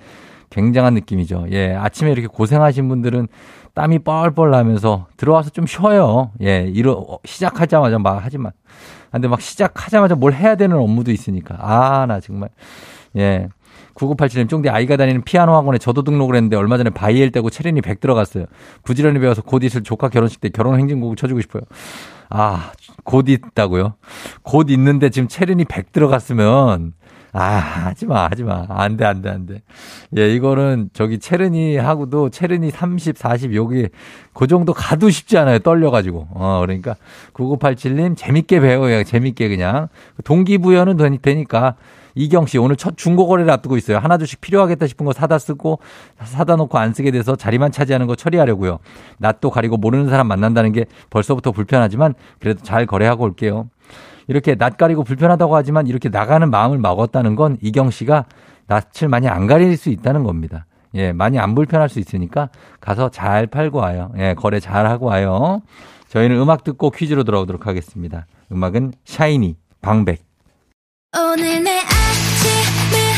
굉장한 느낌이죠. 예, 아침에 이렇게 고생하신 분들은 땀이 뻘뻘 나면서 들어와서 좀 쉬어요. 예, 이러, 시작하자마자 막 하지만. 근데 막 시작하자마자 뭘 해야 되는 업무도 있으니까. 아, 나 정말. 예. 9987님, 쫑디 아이가 다니는 피아노 학원에 저도 등록을 했는데 얼마 전에 바이엘 떼고 체르니 100 들어갔어요. 부지런히 배워서 곧 있을 조카 결혼식 때 결혼 행진곡을 쳐주고 싶어요. 아, 곧 있다고요? 곧 있는데 지금 체르니 100 들어갔으면 아, 하지 마, 하지 마. 안 돼, 안 돼, 안 돼. 예, 이거는 저기 체르니 하고도 체르니 30, 40 여기 그 정도 가도 쉽지 않아요. 떨려가지고. 어, 그러니까 9987님 재밌게 배워요. 재밌게 그냥. 동기부여는 되니- 되니까. 이경 씨 오늘 첫 중고 거래를 앞두고 있어요. 하나 둘씩 필요하겠다 싶은 거 사다 쓰고 사다 놓고 안 쓰게 돼서 자리만 차지하는 거 처리하려고요. 낯도 가리고 모르는 사람 만난다는 게 벌써부터 불편하지만 그래도 잘 거래하고 올게요. 이렇게 낯 가리고 불편하다고 하지만 이렇게 나가는 마음을 먹었다는 건 이경 씨가 낯을 많이 안 가릴 수 있다는 겁니다. 예, 많이 안 불편할 수 있으니까 가서 잘 팔고 와요. 예, 거래 잘 하고 와요. 저희는 음악 듣고 퀴즈로 돌아오도록 하겠습니다. 음악은 샤이니, 방백. 오늘 내 아침을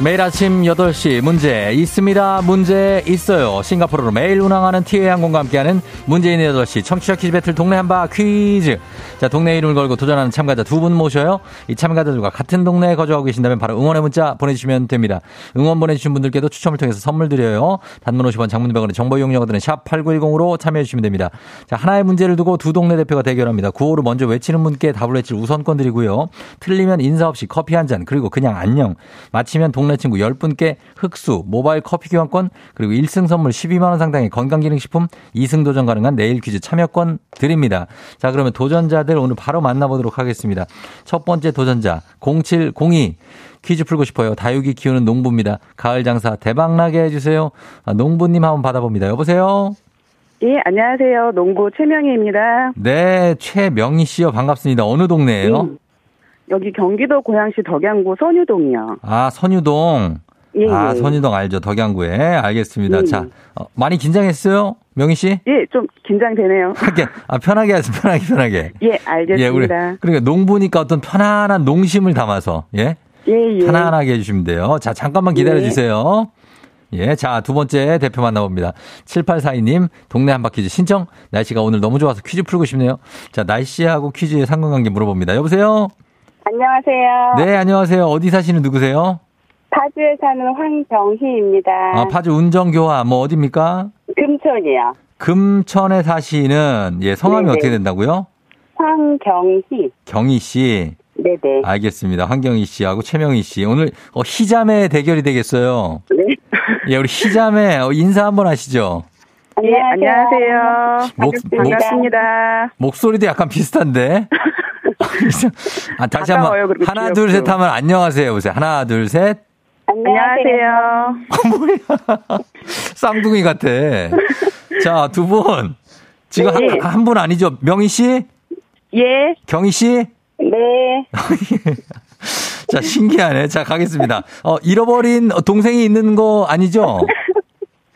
매일 아침 8시 문제 있습니다. 문제 있어요. 싱가포르로 매일 운항하는 티웨이 항공과 함께하는 있는 8시 청취자 퀴즈 배틀 동네 한바 퀴즈. 자, 동네 이름을 걸고 도전하는 참가자 두 분 모셔요. 이 참가자들과 같은 동네에 거주하고 계신다면 바로 응원의 문자 보내주시면 됩니다. 응원 보내주신 분들께도 추첨을 통해서 선물 드려요. 단문 50원 장문 100원의 정보 이용료가 드는 샵 8910으로 참여해주시면 됩니다. 자, 하나의 문제를 두고 두 동네 대표가 대결합니다. 구호를 먼저 외치는 분께 답을 외칠 우선권 드리고요. 틀리면 인사 없이 커피 한 잔, 그리고 그냥 안녕. 마치면 동네 친구 10분께 흑수, 모바일 커피 교환권, 그리고 1승 선물 12만원 상당의 건강기능식품, 2승 도전 가능한 내일 퀴즈 참여권 드립니다. 자, 그러면 도전자 들 오늘 바로 만나보도록 하겠습니다. 첫 번째 도전자, 0702. 퀴즈 풀고 싶어요. 다육이 키우는 농부입니다. 가을 장사 대박나게 해주세요. 아, 농부님 한번 받아봅니다. 여보세요? 예, 안녕하세요. 농구 최명희입니다. 네, 최명희 씨요. 반갑습니다. 어느 동네예요? 음, 여기 경기도 고양시 덕양구 선유동이요. 아, 선유동. 예, 아, 예. 선유동 알죠. 덕양구에. 알겠습니다. 예. 자, 어, 많이 긴장했어요? 명희 씨? 예, 좀 긴장되네요. (laughs) 하게, 아, 편하게 하세요. 편하게, 편하게. 예, 알겠습니다. 예, 우리, 그러니까 농부니까 어떤 편안한 농심을 담아서, 예? 예, 예. 편안하게 해주시면 돼요. 자, 잠깐만 기다려주세요. 예, 자, 두 번째 대표 만나봅니다. 7842님, 동네 한바 퀴즈 신청. 날씨가 오늘 너무 좋아서 퀴즈 풀고 싶네요. 자, 날씨하고 퀴즈의 상관관계 물어봅니다. 여보세요? 안녕하세요. 네, 안녕하세요. 어디 사시는 누구세요? 파주에 사는 황경희입니다. 아, 파주 운정교화, 뭐, 어딥니까? 금천이요. 금천에 사시는, 예, 성함이 네네. 어떻게 된다고요? 황경희. 경희 씨. 네네. 알겠습니다. 황경희 씨하고 최명희 씨. 오늘, 어, 희자매 대결이 되겠어요. 네. 예, 우리 희자매, 어, 인사 한번 하시죠. 예, 안녕하세요. 목, 목, 반갑습니다. 목 소리도 약간 비슷한데. (laughs) 아, 다시 한번 하나. 둘 셋 하면 안녕하세요 보세요. 하나 둘 셋. 안녕하세요. 뭐야? (laughs) 쌍둥이 같아. 자, 두 분. 지금 네. 한분 아니죠? 명희 씨? 예. 경희 씨? 네. (laughs) 자, 신기하네. 자, 가겠습니다. 어, 잃어버린 동생이 있는 거 아니죠?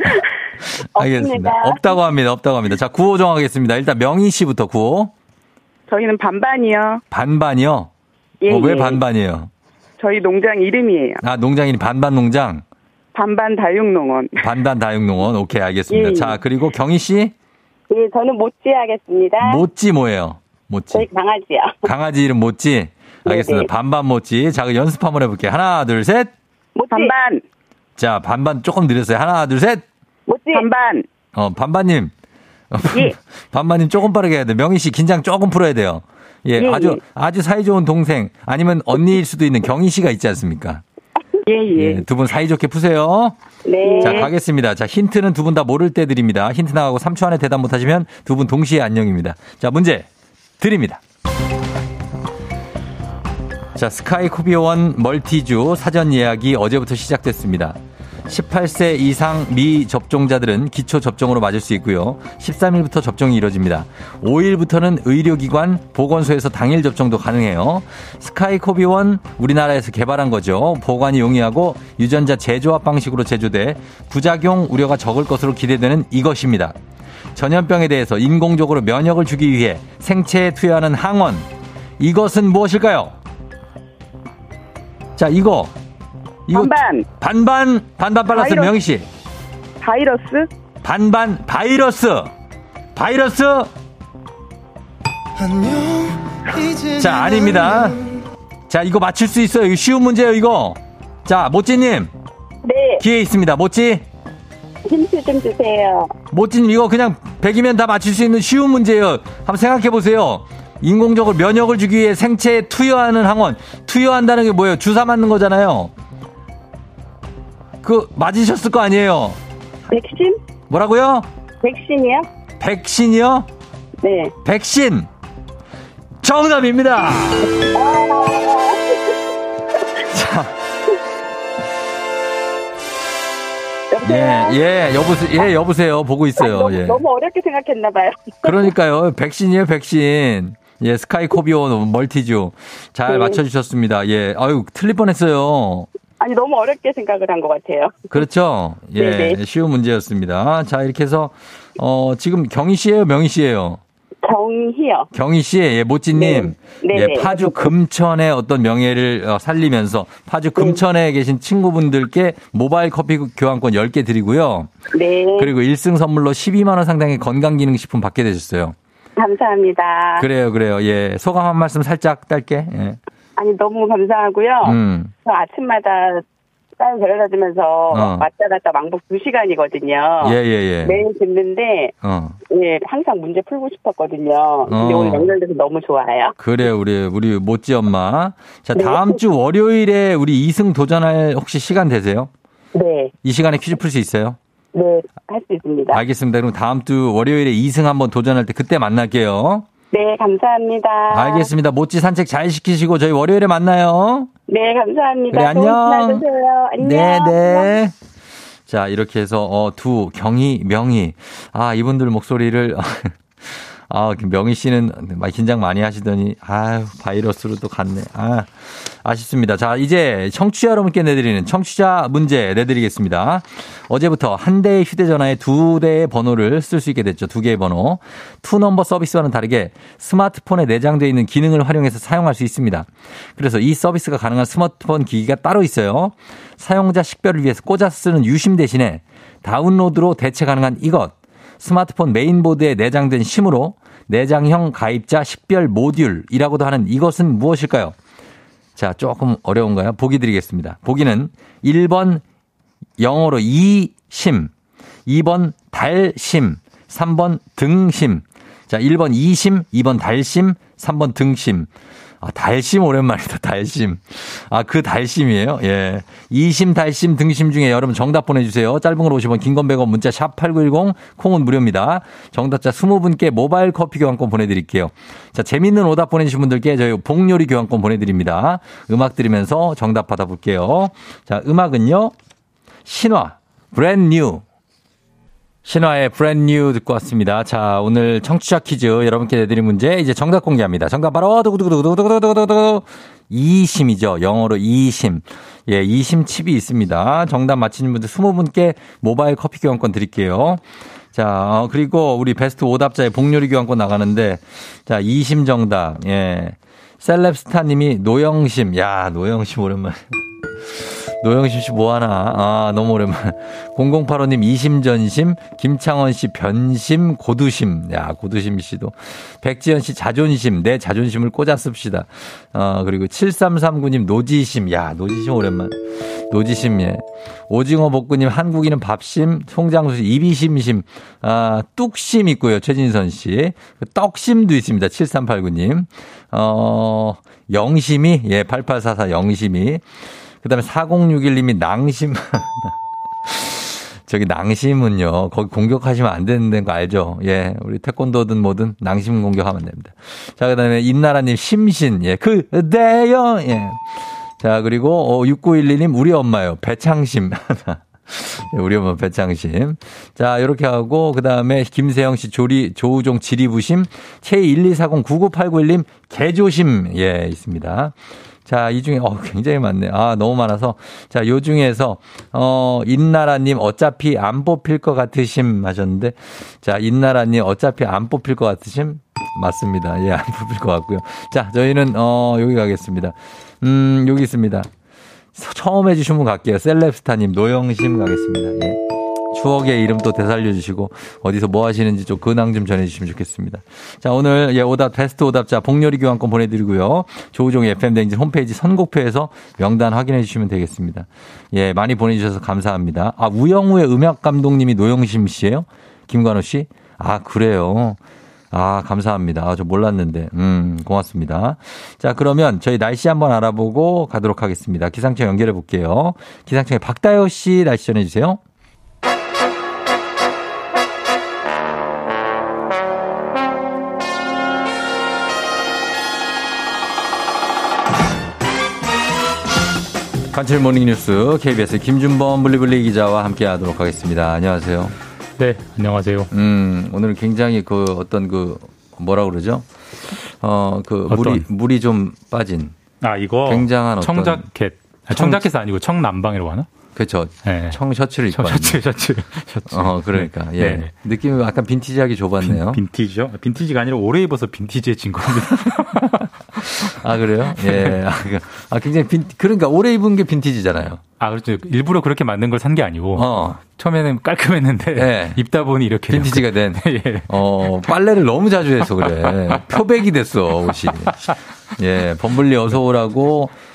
(laughs) 알겠습니다. 없다고 합니다. 없다고 합니다. 자, 구호 정하겠습니다. 일단 명희 씨부터 구호. 저희는 반반이요. 반반이요? 예, 어, 왜 예. 반반이에요? 저희 농장 이름이에요. 아, 농장이니 반반 농장? 반반 다육농원. 반반 다육농원. 오케이, 알겠습니다. 예. 자, 그리고 경희 씨? 예, 저는 모찌 하겠습니다. 모찌 뭐예요? 모찌. 저희 강아지요. (laughs) 강아지 이름 모찌. 알겠습니다. 네네. 반반 모찌. 자, 그 연습 한번 해볼게요. 하나, 둘, 셋. 모찌. 반반. 자, 반반 조금 느렸어요. 하나, 둘, 셋. 모찌. 반반. 어, 반반님. 예. (laughs) 반반님 조금 빠르게 해야 돼. 명희 씨 긴장 조금 풀어야 돼요. 예, 예, 아주, 예. 아주 사이 좋은 동생, 아니면 언니일 수도 있는 경희 씨가 있지 않습니까? (laughs) 예, 예. 예, 두 분 사이좋게 푸세요. 네. 자, 가겠습니다. 자, 힌트는 두 분 다 모를 때 드립니다. 힌트 나가고 3초 안에 대답 못 하시면 두 분 동시에 안녕입니다. 자, 문제 드립니다. 자, 스카이 코비원 멀티주 사전 예약이 어제부터 시작됐습니다. 18세 이상 미 접종자들은 기초 접종으로 맞을 수 있고요. 13일부터 접종이 이뤄집니다. 5일부터는 의료기관, 보건소에서 당일 접종도 가능해요. 스카이 코비원 우리나라에서 개발한 거죠. 보관이 용이하고 유전자 재조합 방식으로 제조돼 부작용 우려가 적을 것으로 기대되는 이것입니다. 전염병에 대해서 인공적으로 면역을 주기 위해 생체에 투여하는 항원. 이것은 무엇일까요? 자, 이거. 반반. 반반 반반 빨랐어요. 바이러스. 명희 씨. 바이러스. 반반 바이러스. 바이러스. 자, 아닙니다. 자, 이거 맞출 수 있어요. 이거 쉬운 문제예요, 이거. 자, 모찌님. 네. 기회 있습니다. 모찌. 힌트 좀 주세요. 모찌님, 이거 그냥 100이면 다 맞출 수 있는 쉬운 문제예요. 한번 생각해 보세요. 인공적으로 면역을 주기 위해 생체에 투여하는 항원. 투여한다는 게 뭐예요? 주사 맞는 거잖아요. 그, 맞으셨을 거 아니에요? 백신? 뭐라고요? 백신이요? 백신이요? 네. 백신. 정답입니다. (laughs) 자. 예, 예, 여보세요. 예, 여보세요. 보고 있어요. 너무, 예. 너무 어렵게 생각했나 봐요. (laughs) 그러니까요. 백신이에요, 백신. 예, 스카이 코비온 멀티주. 잘 네. 맞춰주셨습니다. 예. 아유, 틀릴 뻔 했어요. 아니 너무 어렵게 생각을 한 것 같아요. 그렇죠? 예, 네네. 쉬운 문제였습니다. 자, 이렇게 해서, 어, 지금 경희 씨예요 명희 씨예요 경희요. 경희 씨, 예, 모찌님, 네. 예. 파주 금천의 어떤 명예를 어, 살리면서 파주 금천에 계신 친구분들께 모바일 커피 교환권 10개 드리고요. 네. 그리고 1승 선물로 12만원 상당의 건강기능식품 받게 되셨어요. 감사합니다. 그래요, 그래요. 예, 소감 한 말씀 살짝 딸게. 예. 아니 너무 감사하고요. 음, 저 아침마다 딸 데려다 주면서 어. 왔다 갔다 왕복 2시간이거든요. 예, 예, 예. 매일 듣는데 어, 예, 항상 문제 풀고 싶었거든요. 근데 어. 오늘 연결돼서 너무 좋아요. 그래요, 우리, 우리 모찌 엄마. 자, 네. 다음 주 월요일에 우리 2승 도전할 혹시 시간 되세요? 네. 이 시간에 퀴즈 풀 수 있어요? 네, 할 수 있습니다. 알겠습니다. 그럼 다음 주 월요일에 2승 한번 도전할 때 그때 만날게요. 네, 감사합니다. 알겠습니다. 모찌 산책 잘 시키시고 저희 월요일에 만나요. 네, 감사합니다. 그래, 안녕. 안녕. 네, 네. 자, 이렇게 해서 어, 두 경희, 명희. 아, 이분들 목소리를 (laughs) 아, 명희 씨는 막 긴장 많이 하시더니 아유, 바이러스로 또 갔네. 아, 아쉽습니다. 자, 이제 청취자 여러분께 내드리는 청취자 문제 내드리겠습니다. 어제부터 한 대의 휴대전화에 두 대의 번호를 쓸 수 있게 됐죠. 두 개의 번호. two number 서비스와는 다르게 스마트폰에 내장되어 있는 기능을 활용해서 사용할 수 있습니다. 그래서 이 서비스가 가능한 스마트폰 기기가 따로 있어요. 사용자 식별을 위해서 꽂아 쓰는 유심 대신에 다운로드로 대체 가능한 이것. 스마트폰 메인보드에 내장된 심으로 내장형 가입자 식별 모듈이라고도 하는 이것은 무엇일까요? 자, 조금 어려운가요? 보기 드리겠습니다. 보기는 1번 영어로 이심, 2번 달심, 3번 등심. 자, 1번 이심, 2번 달심, 3번 등심. 아, 달심 오랜만이다, 달심. 아, 그 달심이에요? 예. 이심, 달심, 등심 중에 여러분 정답 보내주세요. 짧은 걸 50원, 긴 건 100원, 문자 샵 8910, 콩은 무료입니다. 정답자 20분께 모바일 커피 교환권 보내드릴게요. 자, 재밌는 오답 보내주신 분들께 저희 복요리 교환권 보내드립니다. 음악 들으면서 정답 받아볼게요. 자, 음악은요. 신화, Brand New. 신화의 Brand New 듣고 왔습니다. 자, 오늘 청취자 퀴즈 여러분께 내드린 문제 이제 정답 공개합니다. 정답 바로 두구두구두구두구두구두구두구 이심이죠. 영어로 이심. 예, 이심 칩이 있습니다. 정답 맞히는 분들 20분께 모바일 커피 교환권 드릴게요. 자, 어, 그리고 우리 베스트 오답자의 복요리 교환권 나가는데 자, 이심 정답. 예. 셀럽스타 님이 노영심. 야, 노영심 오랜만에. 노영심 씨 뭐하나. 아, 너무 오랜만. 0085님 (laughs) 이심전심, 김창원 씨 변심, 고두심. 야, 고두심 씨도. 백지연 씨 자존심, 내 자존심을 꽂아 씁시다. 어, 그리고 7339님 노지심. 야, 노지심 오랜만. 노지심, 예. 오징어 볶음님 한국인은 밥심, 송장수 씨 이비심심, 아, 뚝심 있고요. 최진선 씨. 떡심도 있습니다. 7389님. 어, 영심이, 예, 8844 영심이. 그 다음에 4061님이 낭심. (laughs) 저기 낭심은요, 거기 공격하시면 안 되는 거 알죠? 예, 우리 태권도든 뭐든 낭심 공격하면 됩니다. 자, 그 다음에 인나라님 심신, 예, 그대요, 예. 자, 그리고 어, 6912님 우리 엄마요. 배창심. (laughs) 우리 엄마 배창심. 자, 이렇게 하고 그 다음에 김세영 씨 조리 조우종 지리부심 K124099891님 개조심 예, 있습니다. 자, 이 중에, 어, 굉장히 많네. 아, 너무 많아서. 자, 요 중에서, 어, 인나라님 어차피 안 뽑힐 것 같으심 하셨는데, 자, 인나라님 어차피 안 뽑힐 것 같으심? 맞습니다. 예, 안 뽑힐 것 같고요. 자, 저희는, 어, 여기 가겠습니다. 음, 여기 있습니다. 처음 해주신 분 갈게요. 셀럽스타님, 노영심 가겠습니다. 예. 추억의 이름 또 되살려 주시고 어디서 뭐 하시는지 좀 근황 좀 전해 주시면 좋겠습니다. 자 오늘 예 오답 베스트 오답자 복요리 교환권 보내 드리고요. 조우종의 FM 댕진 홈페이지 선곡표에서 명단 확인해 주시면 되겠습니다. 예 많이 보내 주셔서 감사합니다. 아 우영우의 음악 감독님이 노영심 씨예요? 김관호 씨? 아 그래요. 아, 감사합니다. 아, 저 몰랐는데. 음, 고맙습니다. 자, 그러면 저희 날씨 한번 알아보고 가도록 하겠습니다. 기상청 연결해 볼게요. 기상청에 박다효 씨 날씨 전해 주세요. 관철 모닝 뉴스 KBS 김준범 블리블리 기자와 함께 하도록 하겠습니다. 안녕하세요. 네, 안녕하세요. 음, 오늘 굉장히 그 어떤 그 뭐라 그러죠? 어, 그 어떤? 물이 물이 좀 빠진 아, 이거 굉장한 어떤 청자켓. 아, 청자켓은 아니고 청남방이라고 하나? 그렇죠. 네. 청 셔츠를 입고 청- 셔츠. 셔츠, (laughs) 셔츠. 어, 그러니까. 네. 예. 네, 네. 느낌이 약간 빈티지하게 좁았네요. 빈, 빈티지요? 빈티지가 아니라 오래 입어서 빈티지의 친구입니다. (laughs) 아, 그래요? 예. 아, 그- 아, 굉장히 빈, 그러니까 오래 입은 게 빈티지잖아요. 아, 그렇죠. 일부러 그렇게 만든 걸 산 게 아니고 어. 처음에는 깔끔했는데 네. 입다 보니 이렇게 빈티지가 된. (laughs) 예. 어, 빨래를 너무 자주 해서 그래. 표백이 됐어, 옷이. 예, 범블리 어서 오라고 박,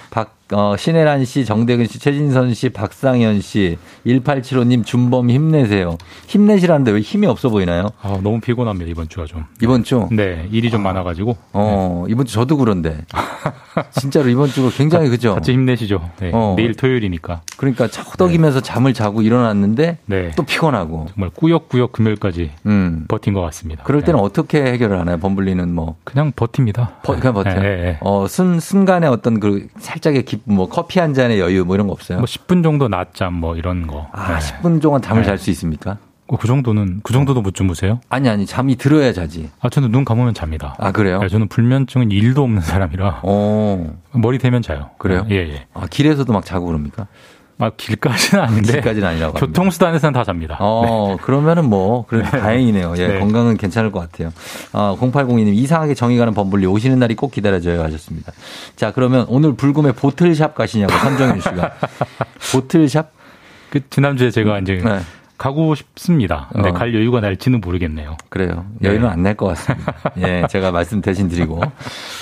어, 신혜란 씨, 정대근 씨, 최진선 씨, 박상현 씨, 1875님, 준범 힘내세요. 힘내시라는데 왜 힘이 없어 보이나요? 아, 너무 피곤합니다, 이번 주가 좀. 이번 주? 네, 일이 좀 많아가지고. 어, 이번 주 저도 그런데. (laughs) 진짜로 이번 주가 굉장히 그죠? 같이 힘내시죠. 네, 어. 내일 토요일이니까. 그러니까 허덕이면서 잠을 자고 일어났는데 네. 또 피곤하고. 정말 꾸역꾸역 금요일까지 음. 버틴 것 같습니다. 그럴 때는 네. 어떻게 해결을 하나요? 범블리는 뭐. 그냥 버팁니다. 버, 그냥 버텨요. 네, 네, 네. 어, 순, 순간에 어떤 그 살짝의 기, 뭐 커피 한 잔의 여유 뭐 이런 거 없어요? 뭐 10분 정도 낮잠 뭐 이런 거. 아, 네. 10분 동안 잠을 네. 잘수 있습니까? 어, 그 정도는 그 정도도 못 주무세요? 아니, 아니, 잠이 들어야 자지. 아 저는 눈 감으면 잡니다. 아, 그래요? 네, 저는 불면증은 일도 없는 사람이라 어, 머리 대면 자요. 그래요? 예, 예. 아, 길에서도 막 자고 그럽니까? 아 길까지는 아닌데 길까지는 아니라고. 교통수단에서는 다 잡니다. 어, 그러면은 뭐, 그래도 다행이네요. 예, 네. 건강은 괜찮을 것 같아요. 아, 0802님, 이상하게 정이 가는 범블리 오시는 날이 꼭 기다려져요 하셨습니다. 자, 그러면 오늘 불금에 보틀샵 가시냐고, 선정윤 씨가. (laughs) 보틀샵? 그 지난주에 제가 이제 네. 가고 싶습니다. 근데 어. 갈 여유가 날지는 모르겠네요. 그래요. 네. 여유는 안낼것 같습니다. 예, 제가 말씀 대신 드리고.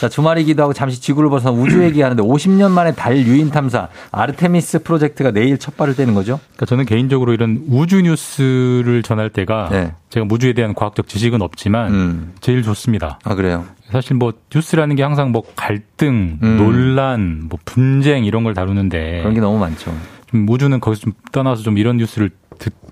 자, 주말이기도 하고 잠시 지구를 벗어나 우주 얘기하는데 50년 만에 달 유인 탐사 아르테미스 프로젝트가 내일 첫 발을 떼는 거죠? 그러니까 저는 개인적으로 이런 우주 뉴스를 전할 때가 네. 제가 무주에 대한 과학적 지식은 없지만 음. 제일 좋습니다. 아, 그래요? 사실 뭐 뉴스라는 게 항상 뭐 갈등, 음. 논란, 뭐 분쟁 이런 걸 다루는데 그런 게 너무 많죠. 좀 우주는 거기서 좀 떠나서 좀 이런 뉴스를 듣,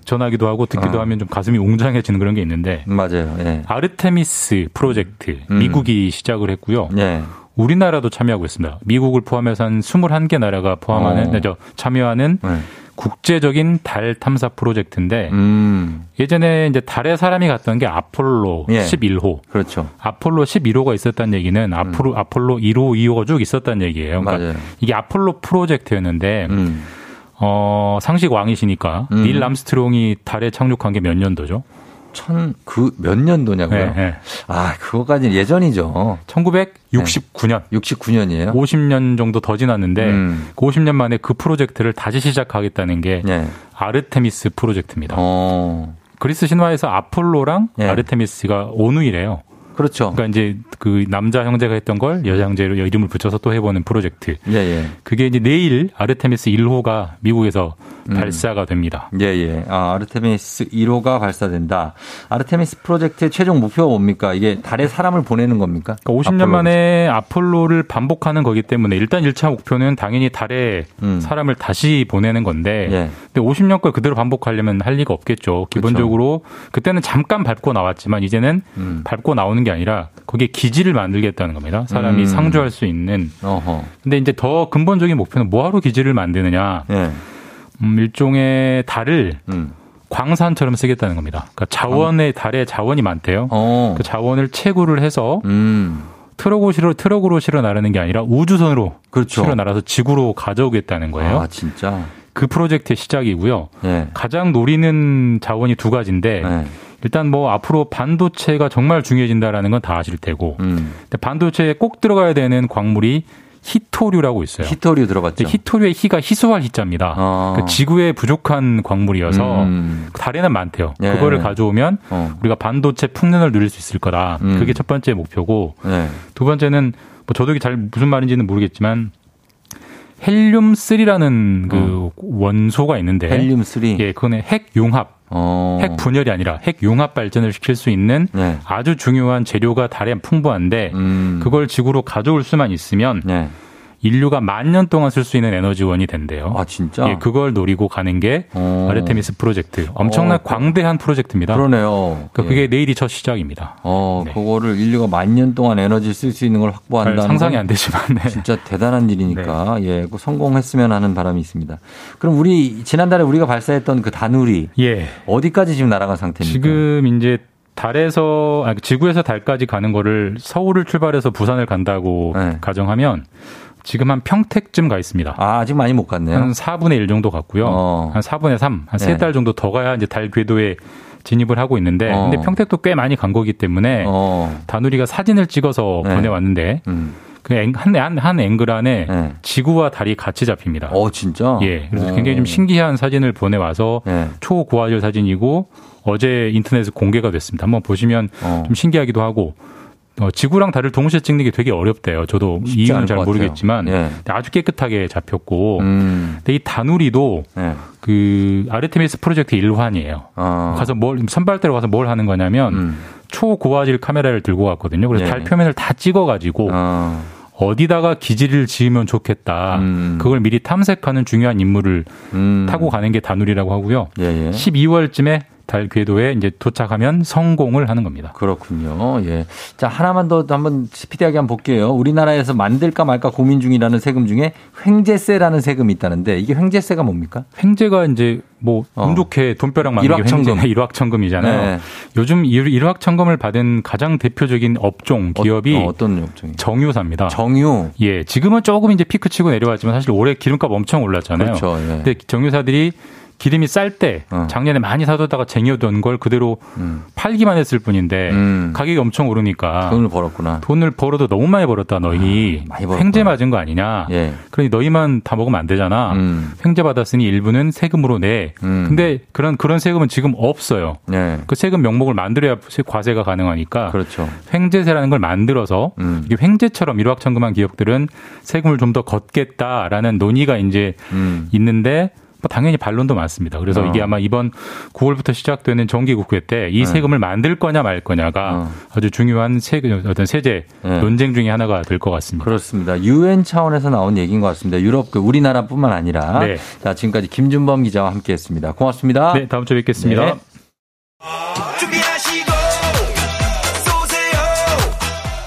전하기도 하고 듣기도 어. 하면 좀 가슴이 웅장해지는 그런 게 있는데 맞아요. 예. 아르테미스 프로젝트 음. 미국이 시작을 했고요. 예. 우리나라도 참여하고 있습니다. 미국을 포함해서 한 21개 나라가 포함하는 어. 네, 저 참여하는 네. 국제적인 달 탐사 프로젝트인데 음, 예전에 이제 달에 사람이 갔던 게 아폴로 예. 11호. 그렇죠. 아폴로 11호가 있었다는 얘기는 앞으로 아폴로 1호, 2호가 쭉 있었다는 얘기예요. 그러니까 음. 맞아요. 이게 아폴로 프로젝트였는데 음. 어, 상식 왕이시니까 음. 닐 암스트롱이 달에 착륙한 게 몇 년도죠? 천, 그, 몇 년도냐고요? 네, 네. 아, 그거까지 예전이죠. 1969년. 69년이에요? 50년 정도 더 지났는데 음. 그 50년 만에 그 프로젝트를 다시 시작하겠다는 게 네. 아르테미스 프로젝트입니다. 어, 그리스 신화에서 아폴로랑 예. 아르테미스가 온누이래요. 그렇죠. 그러니까 이제 그 남자 형제가 했던 걸 여자 형제로 이름을 붙여서 또 해보는 프로젝트. 예, 예. 그게 이제 내일 아르테미스 1호가 미국에서 음. 발사가 됩니다. 예, 예. 아, 아르테미스 1호가 발사된다. 아르테미스 프로젝트의 최종 목표가 뭡니까? 이게 달에 사람을 보내는 겁니까? 그러니까 50년 아폴로. 만에 아폴로를 반복하는 거기 때문에 일단 1차 목표는 당연히 달에 음. 사람을 다시 보내는 건데 예. 근데 50년 걸 그대로 반복하려면 할 리가 없겠죠. 기본적으로 그때는 잠깐 밟고 나왔지만 이제는 음. 밟고 나오는 게 아니라 거기에 기지를 만들겠다는 겁니다. 사람이 음. 상주할 수 있는. 어허. 근데 이제 더 근본적인 목표는 뭐하러 기지를 만드느냐. 예. 음, 일종의 달을 음. 광산처럼 쓰겠다는 겁니다. 그러니까 자원의 달에 자원이 많대요. 어. 그 자원을 채굴을 해서 음. 트럭으로 트럭으로 실어 나르는 게 아니라 우주선으로 그렇죠. 실어 날아서 지구로 가져오겠다는 거예요. 아, 진짜. 그 프로젝트의 시작이고요. 예. 가장 노리는 자원이 두 가지인데 예. 일단 뭐 앞으로 반도체가 정말 중요해진다라는 건 다 아실 테고 음. 근데 반도체에 꼭 들어가야 되는 광물이 히토류라고 있어요. 히토류 들어봤죠? 히토류의 히가 희소할 히자입니다. 어. 그러니까 지구에 부족한 광물이어서 음. 달에는 많대요. 예. 그거를 가져오면 어. 우리가 반도체 풍년을 누릴 수 있을 거다. 음. 그게 첫 번째 목표고 네. 두 번째는 뭐 저도 이게 잘 무슨 말인지는 모르겠지만 헬륨 3라는 그 원소가 있는데 헬륨 3. 예, 그거는 핵 융합, 어. 핵 분열이 아니라 핵 융합 발전을 시킬 수 있는 네. 아주 중요한 재료가 달에 풍부한데 음. 그걸 지구로 가져올 수만 있으면 네. 인류가 만 년 동안 쓸 수 있는 에너지원이 된대요. 아, 진짜? 예, 그걸 노리고 가는 게 어. 아르테미스 프로젝트. 엄청난 어, 광대한 프로젝트입니다. 그러네요. 그러니까 예. 그게 내일이 첫 시작입니다. 어, 네. 그거를 인류가 만 년 동안 에너지를 쓸 수 있는 걸 확보한다는 상상이 건안 되지만 네. 진짜 대단한 일이니까 예, 그 성공했으면 하는 바람이 있습니다. 그럼 우리 지난달에 우리가 발사했던 그 다누리 예. 어디까지 지금 날아간 상태입니까? 지금 이제 달에서 아, 지구에서 달까지 가는 거를 서울을 출발해서 부산을 간다고 네. 가정하면 지금 한 평택쯤 가 있습니다. 아, 아직 많이 못 갔네요. 한 4분의 1 정도 갔고요. 어. 한 4분의 3, 한 네. 세달 정도 더 가야 이제 달 궤도에 진입을 하고 있는데 어. 근데 평택도 꽤 많이 간 거기 때문에 어. 다누리가 사진을 찍어서 네. 보내왔는데 음. 그한 한, 한 앵글 안에 네. 지구와 달이 같이 잡힙니다. 어, 진짜? 예, 그래서 어. 굉장히 좀 신기한 사진을 보내 와서 예. 초고화질 사진이고 어제 인터넷에 공개가 됐습니다. 한번 보시면 어. 좀 신기하기도 하고 어, 지구랑 달을 동시에 찍는 게 되게 어렵대요. 저도 이유는 잘. 모르겠지만 예. 아주 깨끗하게 잡혔고 음. 근데 이 다누리도 예. 그 아르테미스 프로젝트 일환이에요. 어. 가서 뭘 선발대로 가서 뭘 하는 거냐면 음. 초고화질 카메라를 들고 갔거든요. 그래서 예. 달 표면을 다 찍어가지고 어. 어디다가 기지를 지으면 좋겠다. 음. 그걸 미리 탐색하는 중요한 임무를 음. 타고 가는 게 다누리라고 하고요. 예, 예. 12월쯤에 달 궤도에 이제 도착하면 성공을 하는 겁니다. 그렇군요. 예. 자, 하나만 더 한번 스피디하게 한번 볼게요. 우리나라에서 만들까 말까 고민 중이라는 세금 중에 횡재세라는 세금이 있다는데 이게 횡재세가 뭡니까? 횡재가 이제 뭐 어. 운 좋게 돈벼락 게 일확천금. 횡재, 일확천금이잖아요. 네. 요즘 일- 일확천금을 받은 가장 대표적인 업종 기업이 어, 떤 업종이? 정유사입니다. 정유. 예, 지금은 조금 이제 피크 치고 내려왔지만 사실 올해 기름값 엄청 올랐잖아요. 그렇죠. 예. 근데 정유사들이 기름이 쌀때 어. 작년에 많이 사두다가 쟁여둔 걸 그대로 음. 팔기만 했을 뿐인데 음. 가격이 엄청 오르니까 돈을 벌었구나. 돈을 벌어도 너무 많이 벌었다 너희 아, 많이. 횡재 맞은 거 아니냐 예. 그러니 너희만 다 먹으면 안 되잖아 음. 횡재 받았으니 일부는 세금으로 내 음. 근데 그런 그런 세금은 지금 없어요 네. 그 세금 명목을 만들어야 과세가 가능하니까 그렇죠. 횡재세라는 걸 만들어서 음. 이게 횡재처럼 일확천금한 기업들은 세금을 좀 더 걷겠다라는 논의가 이제 음. 있는데 뭐 당연히 반론도 많습니다. 그래서 어. 이게 아마 이번 9월부터 시작되는 정기국회 때이 네. 세금을 만들 거냐 말 거냐가 어. 아주 중요한 세금 어떤 세제 네. 논쟁 중에 하나가 될 것 같습니다. 그렇습니다. 유엔 차원에서 나온 얘기인 것 같습니다. 유럽 그 우리나라뿐만 아니라 네. 자 지금까지 김준범 기자와 함께했습니다. 고맙습니다. 네, 다음 주에 뵙겠습니다. 네.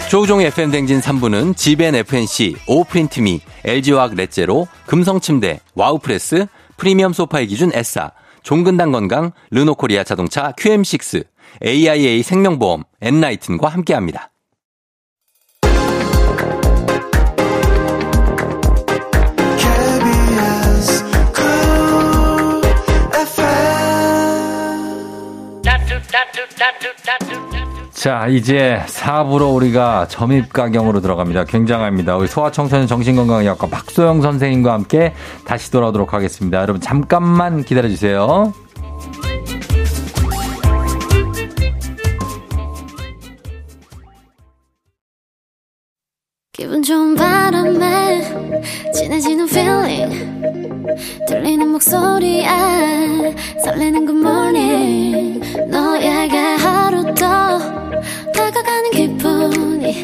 조우종의 FM 대행진 3부는 지벤 FNC, 오프린트미, LG화학 렛제로, 금성침대, 와우프레스, 프리미엄 소파의 기준 S사, 종근당 건강, 르노코리아 자동차 QM6, AIA 생명보험, 엔라이튼과 함께합니다. 자, 이제 4부로 우리가 점입가경으로 들어갑니다. 굉장합니다. 우리 소아청소년 정신건강의학과 박소영 선생님과 함께 다시 돌아오도록 하겠습니다. 여러분, 잠깐만 기다려주세요. 기분 좋은 바람에 진해지는 feeling 들리는 목소리에 설레는 good morning 너에게 기분이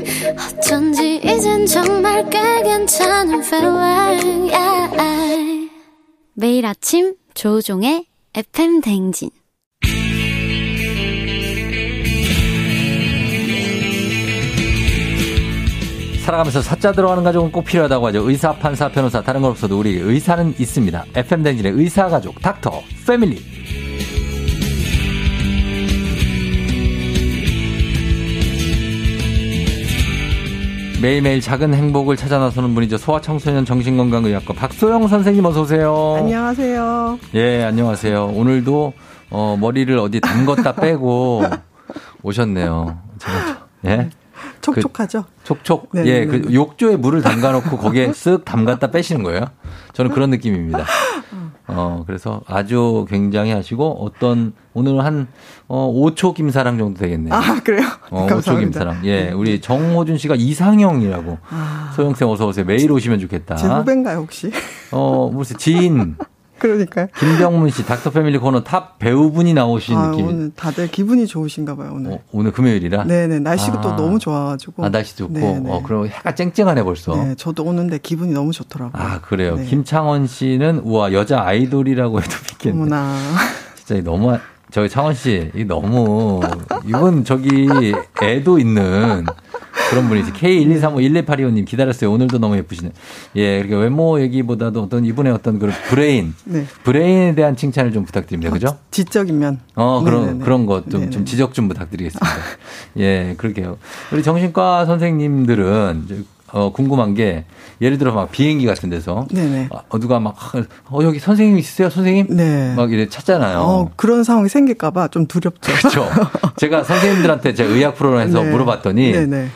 어쩐지 이젠 정말 꽤 괜찮은 feeling yeah. 매일 아침 조종의 FM 댕진 살아가면서 사자 들어가는 가족은 꼭 필요하다고 하죠. 의사, 판사, 변호사, 다른 건 없어도 우리 의사는 있습니다. FM 댕진의 의사 가족, 닥터, 패밀리. 매일매일 작은 행복을 찾아 나서는 분이죠. 소아청소년 정신건강의학과 박소영 선생님 어서 오세요. 안녕하세요. 예, 안녕하세요. 오늘도 어, 머리를 어디 담궜다 (laughs) 빼고 오셨네요. 제가 예. 촉촉하죠? 촉촉. 네, 예, 네, 그 욕조에 물을 담가놓고 거기에 쓱 담갔다 빼시는 거예요. 저는 그런 느낌입니다. (laughs) 어, 그래서 아주 굉장히 하시고 어떤 오늘은 한 어, 5초 김사랑 정도 되겠네요. 아, 그래요? 어, 5초 감사합니다. 김사랑. 예, 네. 우리 정호준 씨가 이상형이라고. 아, 소영쌤 어서 오세요. 매일 오시면 좋겠다. 제 후배인가요, 혹시? 어, 무슨 지인 그러니까요. 김병문 씨 닥터 패밀리 코너 탑 배우분이 나오신 아, 느낌. 오늘 다들 기분이 좋으신가 봐요, 오늘. 어, 오늘 금요일이라. 네네, 날씨가 아. 또 너무 좋아가지고. 아, 날씨 좋고. 네네. 어, 그럼 해가 쨍쨍하네 벌써. 네, 저도 오는데 기분이 너무 좋더라고요. 아, 그래요. 네. 김창원 씨는 우와, 여자 아이돌이라고 해도 믿겠네. 어머나. 진짜 너무 저기 창원 씨, 이 너무 이분 저기 애도 있는 그런 분이지. K123511825님 기다렸어요. 오늘도 너무 예쁘시네. 예, 그러니까 외모 얘기보다도 어떤 이분의 어떤 그런 브레인, 네. 브레인에 대한 칭찬을 좀 부탁드립니다. 그죠? 지적인 면. 어, 그런, 네네네. 그런 것 좀, 네네. 좀 지적 좀 부탁드리겠습니다. (laughs) 예, 그렇게요. 우리 정신과 선생님들은, 어, 궁금한 게, 예를 들어 막 비행기 같은 데서, 네네. 어, 누가 막, 어, 여기 선생님 있으세요, 선생님? 네. 막 이래 찾잖아요. 어, 그런 상황이 생길까봐 좀 두렵죠. 그렇죠. 제가 선생님들한테 제가 의학 프로그램에서 (laughs) 네. 물어봤더니, 네네.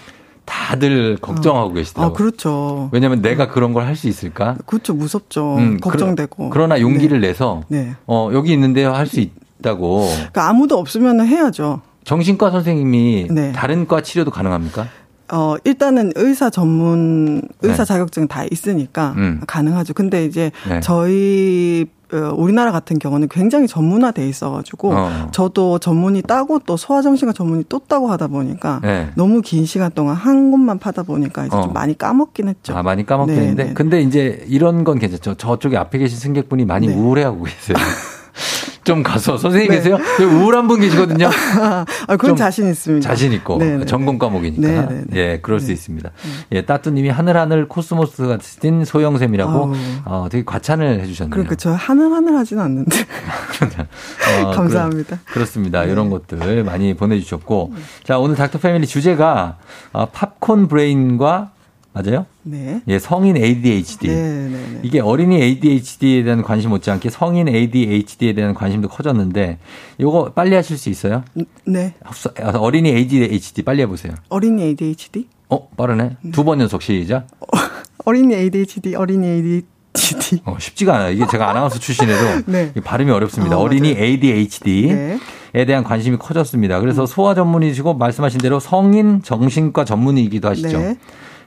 다들 걱정하고 아, 계시더라고요. 그렇죠. 왜냐면 내가 그런 걸 할 수 있을까? 그렇죠. 무섭죠. 음, 걱정되고. 그러, 나 용기를 내서, 네. 어, 여기 있는데요, 할 수 있다고. 그러니까 아무도 없으면 해야죠. 정신과 선생님이 네. 다른 과 치료도 가능합니까? 어, 일단은 의사 전문, 의사 네. 자격증 다 있으니까 음. 가능하죠. 근데 이제 네. 저희, 어, 우리나라 같은 경우는 굉장히 전문화돼 있어가지고 어. 저도 전문의 따고 또 소아정신과 전문의 또 따고 하다 보니까 네. 너무 긴 시간 동안 한 곳만 파다 보니까 이제 어. 좀 많이 까먹긴 했죠. 아, 많이 까먹긴 네, 했는데. 네. 근데 이제 이런 건 괜찮죠. 저쪽에 앞에 계신 승객분이 많이 네. 우울해하고 계세요. (laughs) 좀 가서 선생님 네. 계세요? 우울한 분 계시거든요. (laughs) 아, 그건 좀 자신 있습니다. 자신 있고 네, 네, 전공 과목이니까 네, 네, 네. 예 그럴 수 네. 있습니다. 예 따뚜님이 하늘하늘 코스모스 같은 소영샘이라고 아우. 어, 되게 과찬을 해주셨네요. 그러니까 저 하늘하늘 하진 않는데. (laughs) 어, (laughs) 감사합니다. 그렇, 습니다 네. 이런 것들 많이 보내주셨고 자 오늘 닥터 패밀리 주제가 어, 팝콘 브레인과 맞아요? 네. 예 성인 ADHD. 네, 네, 네. 이게 어린이 ADHD에 대한 관심 못지않게 성인 ADHD에 대한 관심도 커졌는데 이거 빨리 하실 수 있어요? 네. 어린이 ADHD 빨리 해보세요. 어린이 ADHD? 어 빠르네. 두 번 연속 시작. (laughs) 어린이 ADHD, 어린이 ADHD. 어, 쉽지가 않아요. 이게 제가 아나운서 출신에도 (laughs) 네. 발음이 어렵습니다. 어, 어린이. ADHD에 네. 대한 관심이 커졌습니다. 그래서 소아 전문의시고 말씀하신 대로 성인 정신과 전문의이기도 하시죠. 네.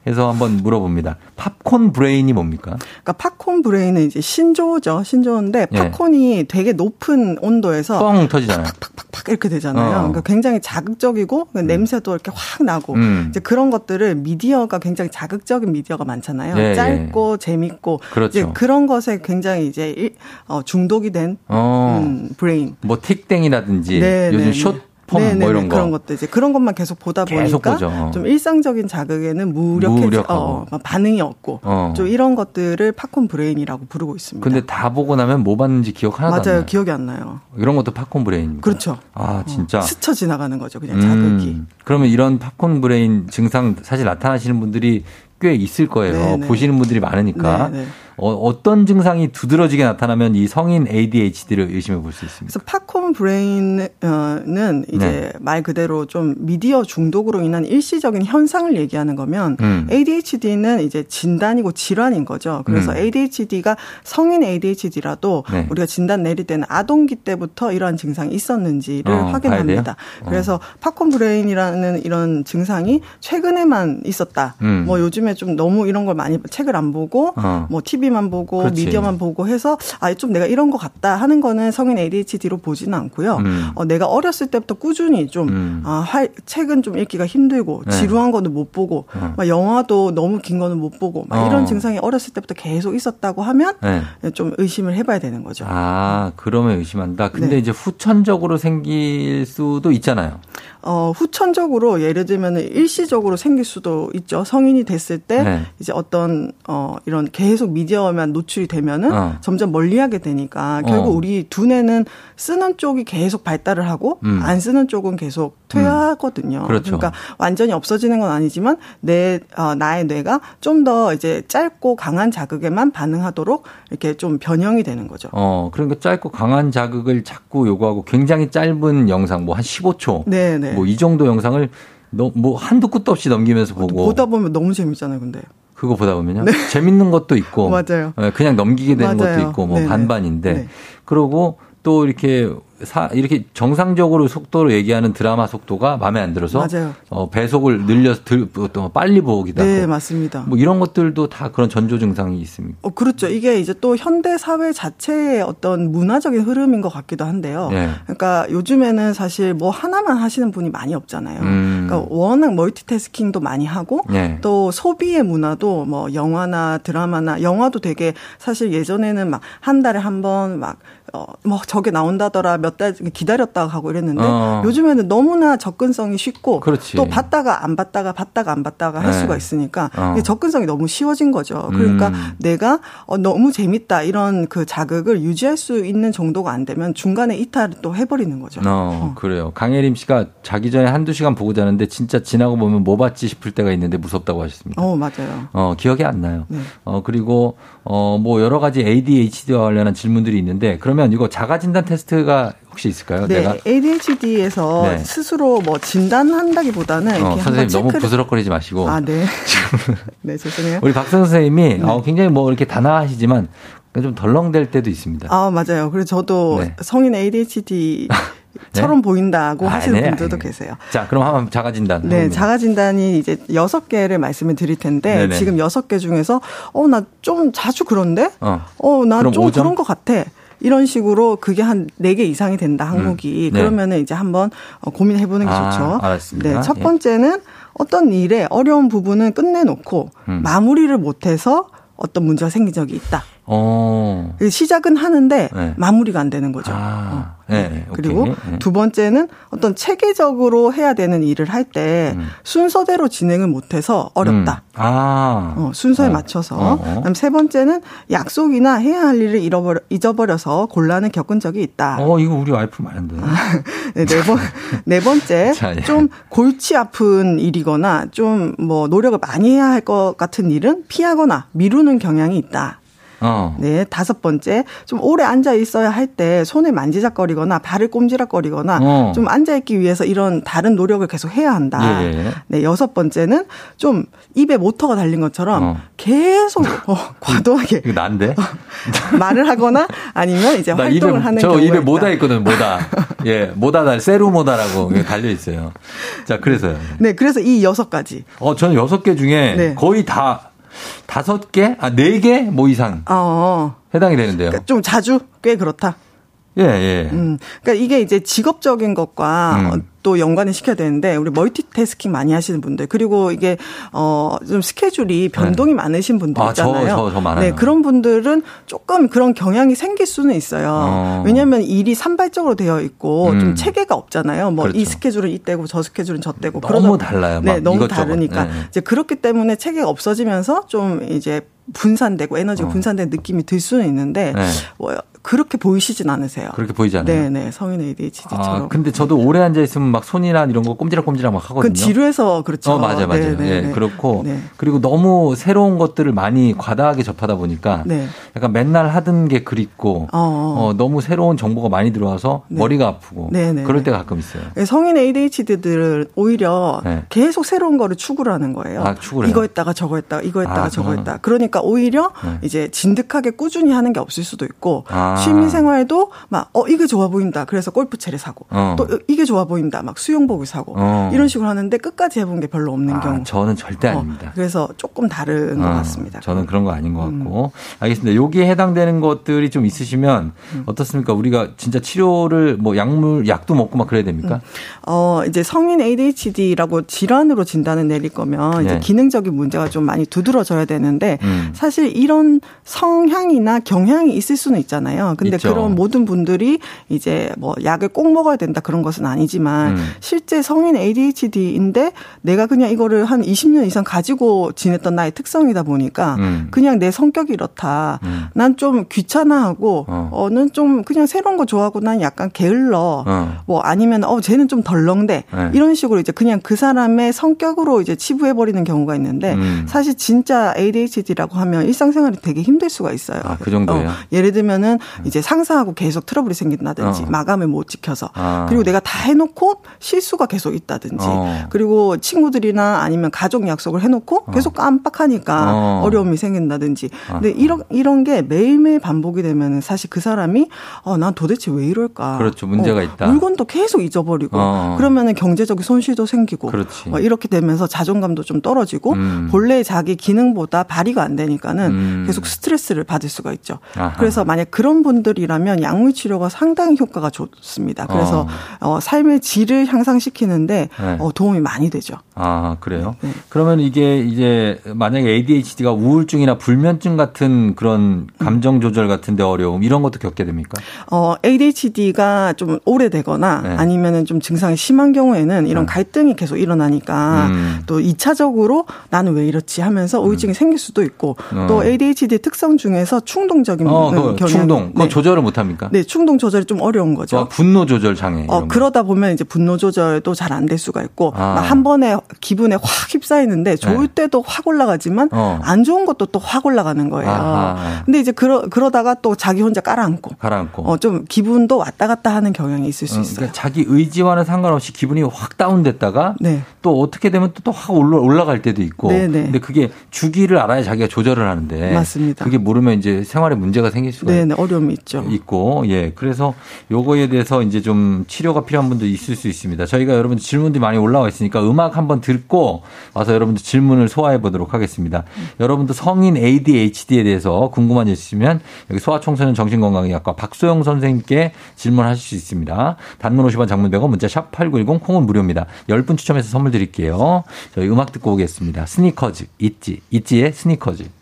그래서 한번 물어봅니다. 팝콘 브레인이 뭡니까? 그러니까 팝콘 브레인은 이제 신조어죠. 신조어인데 예. 팝콘이 되게 높은 온도에서 뻥 터지잖아요. 팍팍 이렇게 되잖아요. 어. 그러니까 굉장히 자극적이고 냄새도 이렇게 확 나고 음. 이제 그런 것들을 미디어가 굉장히 자극적인 미디어가 많잖아요. 예, 짧고 재밌고 그렇죠. 이제 그런 것에 굉장히 이제 일- 어, 중독이 된 어. 음, 브레인. 뭐 틱땡이라든지 네, 요즘 네, 숏 네. 폼 네, 뭐 네, 이런 네. 거. 그런 것도 이제 그런 것만 계속 보다 계속 보니까 보죠. 좀 일상적인 자극에는 무력해지. 어, 막 반응이 없고 어. 좀 이런 것들을 팝콘 브레인이라고 부르고 있습니다. 근데 다 보고 나면 뭐 봤는지 기억 하나도 안 맞아요. 나요. 기억이 안 나요. 이런 것도 팝콘 브레인입니다. 그렇죠. 아, 진짜. 어, 스쳐 지나가는 거죠. 그냥 자극이. 음, 그러면 이런 팝콘 브레인 증상 사실 나타나시는 분들이 꽤 있을 거예요. 네, 네. 보시는 분들이 많으니까. 네, 네. 어, 떤 증상이 두드러지게 나타나면 이 성인 ADHD를 의심해 볼 수 있습니다. 그래서 팝콘 브레인은 이제 네. 말 그대로 좀 미디어 중독으로 인한 일시적인 현상을 얘기하는 거면 음. ADHD는 이제 진단이고 질환인 거죠. 그래서 음. ADHD가 성인 ADHD라도 네. 우리가 진단 내릴 때는 아동기 때부터 이러한 증상이 있었는지를 어, 확인합니다. 어. 그래서 팝콘 브레인이라는 이런 증상이 최근에만 있었다. 음. 뭐 요즘에 좀 너무 이런 걸 많이 책을 안 보고 어. 뭐 TV 만 보고 그렇지. 미디어만 보고 해서 아 좀 내가 이런 것 같다 하는 거는 성인 ADHD로 보지는 않고요. 음. 어, 내가 어렸을 때부터 꾸준히 좀 음. 아, 할, 책은 좀 읽기가 힘들고 네. 지루한 거는 못 보고 어. 막 영화도 너무 긴 거는 못 보고 막 이런 어. 증상이 어렸을 때부터 계속 있었다고 하면 네. 좀 의심을 해봐야 되는 거죠. 아 그러면 의심한다. 근데 네. 이제 후천적으로 생길 수도 있잖아요. 어, 후천적으로 예를 들면 일시적으로 생길 수도 있죠. 성인이 됐을 때 네. 이제 어떤 어 이런 계속 미디어만 노출이 되면은 어. 점점 멀리하게 되니까 결국 어. 우리 두뇌는 쓰는 쪽이 계속 발달을 하고 음. 안 쓰는 쪽은 계속 퇴화하거든요. 음. 그렇죠. 그러니까 완전히 없어지는 건 아니지만 내 어, 나의 뇌가 좀 더 이제 짧고 강한 자극에만 반응하도록 이렇게 좀 변형이 되는 거죠. 어, 그러니까 짧고 강한 자극을 자꾸 요구하고 굉장히 짧은 영상 뭐 한 15초. 네, 네. 뭐이 정도 영상을 너, 뭐 한두 끝도 없이 넘기면서 보고 보다 보면 너무 재밌잖아요, 근데. 그거 보다 보면요. 네. 재밌는 것도 있고 (laughs) 맞아요. 예, 그냥 넘기게 되는 맞아요. 것도 있고 뭐 네네. 반반인데 네. 그러고 또 이렇게 사, 이렇게 정상적으로 속도로 얘기하는 드라마 속도가 마음에 안 들어서 맞아요. 어, 배속을 늘려서 들, 또 빨리 보기도 네, 하고. 맞습니다. 뭐 이런 것들도 다 그런 전조 증상이 있습니다. 어, 그렇죠. 이게 이제 또 현대 사회 자체의 어떤 문화적인 흐름인 것 같기도 한데요. 네. 그러니까 요즘에는 사실 뭐 하나만 하시는 분이 많이 없잖아요. 음. 그러니까 워낙 멀티태스킹도 많이 하고 네. 또 소비의 문화도 뭐 영화나 드라마나 영화도 되게 사실 예전에는 막 한 달에 한 번 막 어, 뭐 저게 나온다더라 몇달 기다렸다가 하고 이랬는데 어. 요즘에는 너무나 접근성이 쉽고 그렇지. 또 봤다가 안 봤다가 봤다가 안 봤다가 할 네. 수가 있으니까 어. 접근성이 너무 쉬워진 거죠. 그러니까 음. 내가 어, 너무 재밌다 이런 그 자극을 유지할 수 있는 정도가 안 되면 중간에 이탈을 또 해버리는 거죠. 어, 어. 그래요. 강혜림 씨가 자기 전에 한두 시간 보고 자는데 진짜 지나고 보면 뭐 봤지 싶을 때가 있는데 무섭다고 하셨습니다. 어, 맞아요. 어, 기억이 안 나요. 네. 어, 그리고 어, 뭐 여러 가지 ADHD와 관련한 질문들이 있는데 그러면 이거 자가 진단 테스트가 혹시 있을까요? 네, 내가 ADHD에서 네. 스스로 뭐 진단한다기보다는 어, 선생님 너무 부스럭거리지 마시고 아, 네. (laughs) 네, 죄송해요. 우리 박 선 생님이 네. 어, 굉장히 뭐 이렇게 단아하시지만 좀 덜렁댈 때도 있습니다. 아, 맞아요. 그래서 저도 네. 성인 ADHD (laughs) 처럼 네? 보인다고 아, 하시는 네, 분들도 네. 계세요. 자, 그럼 한번 자가 진단. 네, 자가 진단이 이제 여섯 개를 말씀을 드릴 텐데 네네. 지금 여섯 개 중에서 어 나 좀 자주 그런데 어, 어나 좀 그런 것 같아. 이런 식으로 그게 한 네 개 이상이 된다 항목이 음. 네. 그러면은 이제 한번 어, 고민해 보는 게 아, 좋죠. 알았습니다. 네, 첫 예. 번째는 예. 어떤 일에 어려운 부분은 끝내놓고 음. 마무리를 못해서 어떤 문제가 생긴 적이 있다. 어. 시작은 하는데 네. 마무리가 안 되는 거죠. 아. 어. 네, 네. 그리고 네. 두 번째는 어떤 체계적으로 해야 되는 일을 할때 음. 순서대로 진행을 못해서 어렵다. 음. 아. 어, 순서에 어. 맞춰서. 어. 그다음 세 번째는 약속이나 해야 할 일을 잃어버려, 잊어버려서 곤란을 겪은 적이 있다. 어, 이거 우리 와이프 많은데. 네, 네, 번, 네 번째. (laughs) 자, 예. 좀 골치 아픈 일이거나 좀 뭐 노력을 많이 해야 할 것 같은 일은 피하거나 미루는 경향이 있다. 어. 네, 다섯 번째. 좀 오래 앉아 있어야 할 때 손을 만지작거리거나 발을 꼼지락거리거나 어. 좀 앉아 있기 위해서 이런 다른 노력을 계속 해야 한다. 예. 네, 여섯 번째는 좀 입에 모터가 달린 것처럼 어. 계속 어, (laughs) 과도하게 이거 난데 말을 하거나 아니면 이제 (laughs) 활동을 입에, 하는 저 입에 모다 있거든 모다 (laughs) 예 모다 달 세루 모다라고 달려 있어요 자 그래서요 네 그래서 이 여섯 가지 어 저는 여섯 개 중에 네. 거의 다 다섯 개, 아, 네 개 뭐 이상 어. 해당이 되는데요. 그러니까 좀 자주 꽤 그렇다. 예, 예. 음. 그러니까 이게 이제 직업적인 것과 음. 또 연관을 시켜야 되는데 우리 멀티태스킹 많이 하시는 분들 그리고 이게 어 좀 스케줄이 변동이 네. 많으신 분들 있잖아요. 아, 저, 저, 저. 네, 그런 분들은 조금 그런 경향이 생길 수는 있어요. 어. 왜냐하면 일이 산발적으로 되어 있고 음. 좀 체계가 없잖아요. 뭐이 그렇죠. 스케줄은 이때고 저 스케줄은 저때고 너무 그러다, 달라요. 네, 너무 이것저것. 다르니까 네. 이제 그렇기 때문에 체계가 없어지면서 좀 이제 분산되고 에너지가 어. 분산된 느낌이 들 수는 있는데 네. 뭐 그렇게 보이시진 않으세요. 그렇게 보이지 않아요. 네, 네. 성인 ADHD처럼. 아, 근데 저도 오래 앉아 있으면 막 손이나 이런 거 꼼지락꼼지락 막 하거든요. 그 지루해서 그렇죠. 어, 맞아요, 맞아요. 네, 예, 네, 그렇고 네. 그리고 너무 새로운 것들을 많이 과다하게 접하다 보니까 네. 약간 맨날 하던 게 그립고 어, 어. 어, 너무 새로운 정보가 많이 들어와서 네. 머리가 아프고 네, 네, 그럴 네. 때가 가끔 있어요. 예, 성인 ADHD들은 오히려 네. 계속 새로운 거를 추구를 하는 거예요. 아, 추구를? 이거 했다가 저거 했다가 이거 했다가 아, 저거 아. 했다. 그러니까 오히려 네. 이제 진득하게 꾸준히 하는 게 없을 수도 있고 아. 취미 생활도 막 어 이게 좋아 보인다. 그래서 골프채를 사고 어. 또 이게 좋아 보인다. 막 수영복을 사고 어. 이런 식으로 하는데 끝까지 해본 게 별로 없는 아, 경우. 저는 절대 어, 아닙니다. 그래서 조금 다른 것 어, 같습니다. 음. 저는 그런 거 아닌 것 같고. 알겠습니다. 여기에 해당되는 것들이 좀 있으시면 음. 어떻습니까? 우리가 진짜 치료를 뭐 약물, 약도 먹고 막 그래야 됩니까? 어, 이제 성인 ADHD라고 질환으로 진단을 내릴 거면 네. 이제 기능적인 문제가 좀 많이 두드러져야 되는데 음. 사실 이런 성향이나 경향이 있을 수는 있잖아요. 근데 있죠. 그런 모든 분들이 이제 뭐 약을 꼭 먹어야 된다 그런 것은 아니지만 음. 실제 성인 ADHD인데 내가 그냥 이거를 한 20년 이상 가지고 지냈던 나의 특성이다 보니까 음. 그냥 내 성격이 이렇다. 음. 난좀 귀찮아하고 어. 어. 는좀 그냥 새로운 거 좋아하고 난 약간 게을러. 어. 뭐 아니면 어 쟤는 좀 덜렁대 네. 이런 식으로 이제 그냥 그 사람의 성격으로 이제 치부해 버리는 경우가 있는데 음. 사실 진짜 ADHD라고 하면 일상생활이 되게 힘들 수가 있어요. 아, 그 정도예요? 어, 예를 들면은 이제 상사하고 계속 트러블이 생긴다든지 어. 마감을 못 지켜서 아. 그리고 내가 다 해놓고 실수가 계속 있다든지 어. 그리고 친구들이나 아니면 가족 약속을 해놓고 계속 깜빡하니까 어. 어. 려움이 생긴다든지 근데 아하. 이런 이런 게 매일매일 반복이 되면은 사실 그 사람이 어난 도대체 왜 이럴까 그렇죠. 문제가 어, 있다. 물건도 계속 잊어버리고 어. 그러면은 경제적인 손실도 생기고 그렇지. 어, 이렇게 되면서 자존감도 좀 떨어지고 음. 본래 자기 기능보다 발휘가 안 되니까는 음. 계속 스트레스를 받을 수가 있죠. 아하. 그래서 만약 그런 분들이라면 약물 치료가 상당히 효과가 좋습니다. 그래서 어. 삶의 질을 향상시키는데 네. 어, 도움이 많이 되죠. 아, 그래요? 네. 그러면 이게 이제 만약에 ADHD가 우울증이나 불면증 같은 그런 감정 조절 같은데 어려움 이런 것도 겪게 됩니까? 어, ADHD가 좀 오래되거나 네. 아니면은 좀 증상이 심한 경우에는 이런 네. 갈등이 계속 일어나니까 음. 또 2차적으로 나는 왜 이렇지 하면서 우울증이 생길 수도 있고 어. 또 ADHD 특성 중에서 충동적인 어, 그 경향이 충동. 그거 네. 조절을 못 합니까? 네, 충동 조절이 좀 어려운 거죠. 어, 분노 조절 장애. 어. 그러다 보면 이제 분노 조절도 잘 안 될 수가 있고, 아. 막한 번에 기분에 확 휩싸이는데 좋을 네. 때도 확 올라가지만 어. 안 좋은 것도 또 확 올라가는 거예요. 아하. 근데 이제 그러, 그러다가 또 자기 혼자 깔아앉고, 가라앉고. 어, 좀 기분도 왔다 갔다 하는 경향이 있을 수 어, 있어요. 그러니까 자기 의지와는 상관없이 기분이 확 다운됐다가 네. 또 어떻게 되면 또확 올라갈 때도 있고. 네네. 근데 그게 주기를 알아야 자기가 조절을 하는데. 맞습니다. 그게 모르면 이제 생활에 문제가 생길 수가 네네, 어려움이 있죠. 있고 예 그래서 요거에 대해서 이제 좀 치료가 필요한 분도 있을 수 있습니다. 저희가 여러분들 질문들이 많이 올라와 있으니까 음악 한번 듣고 와서 여러분들 질문을 소화해 보도록 하겠습니다. 여러분도 성인 ADHD에 대해서 궁금한 일 있으면 여기 소아청소년 정신건강의학과 박소영 선생님께 질문하실 수 있습니다. 단문 50원 장문 100원 문자 샵 8910 콩은 무료입니다. 10분 추첨해서 선물 드릴게요. 저희 음악 듣고 오겠습니다. 스니커즈 있지 있지의 스니커즈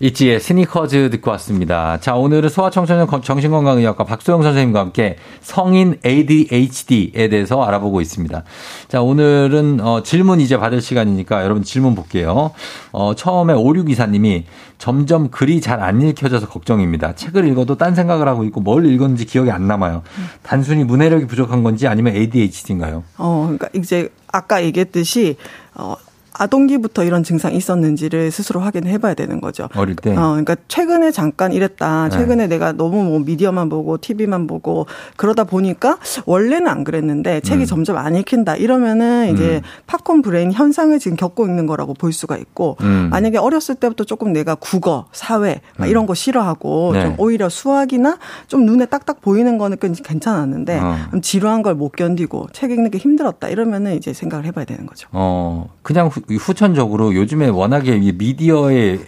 있지의 스니커즈 듣고 왔습니다. 자, 오늘은 소아청소년 정신건강의학과 박소영 선생님과 함께 성인 ADHD에 대해서 알아보고 있습니다. 자, 오늘은 어, 질문 이제 받을 시간이니까 여러분 질문 볼게요. 어, 처음에 5624님이 점점 글이 잘 안 읽혀져서 걱정입니다. 책을 읽어도 딴 생각을 하고 있고 뭘 읽었는지 기억이 안 남아요. 단순히 문해력이 부족한 건지 아니면 ADHD인가요? 어, 그러니까 이제 아까 얘기했듯이, 어, 아동기부터 이런 증상이 있었는지를 스스로 확인해 봐야 되는 거죠. 어릴 때? 어, 그러니까 최근에 잠깐 이랬다. 네. 최근에 내가 너무 뭐 미디어만 보고 TV만 보고 그러다 보니까 원래는 안 그랬는데 책이 음. 점점 안 읽힌다. 이러면은 이제 음. 팝콘 브레인 현상을 지금 겪고 있는 거라고 볼 수가 있고 음. 만약에 어렸을 때부터 조금 내가 국어, 사회 막 이런 거 싫어하고 네. 좀 오히려 수학이나 좀 눈에 딱딱 보이는 거는 괜찮았는데 어. 좀 지루한 걸 못 견디고 책 읽는 게 힘들었다. 이러면은 이제 생각을 해 봐야 되는 거죠. 어, 그냥 후, 후천적으로 요즘에 워낙에 이 미디어의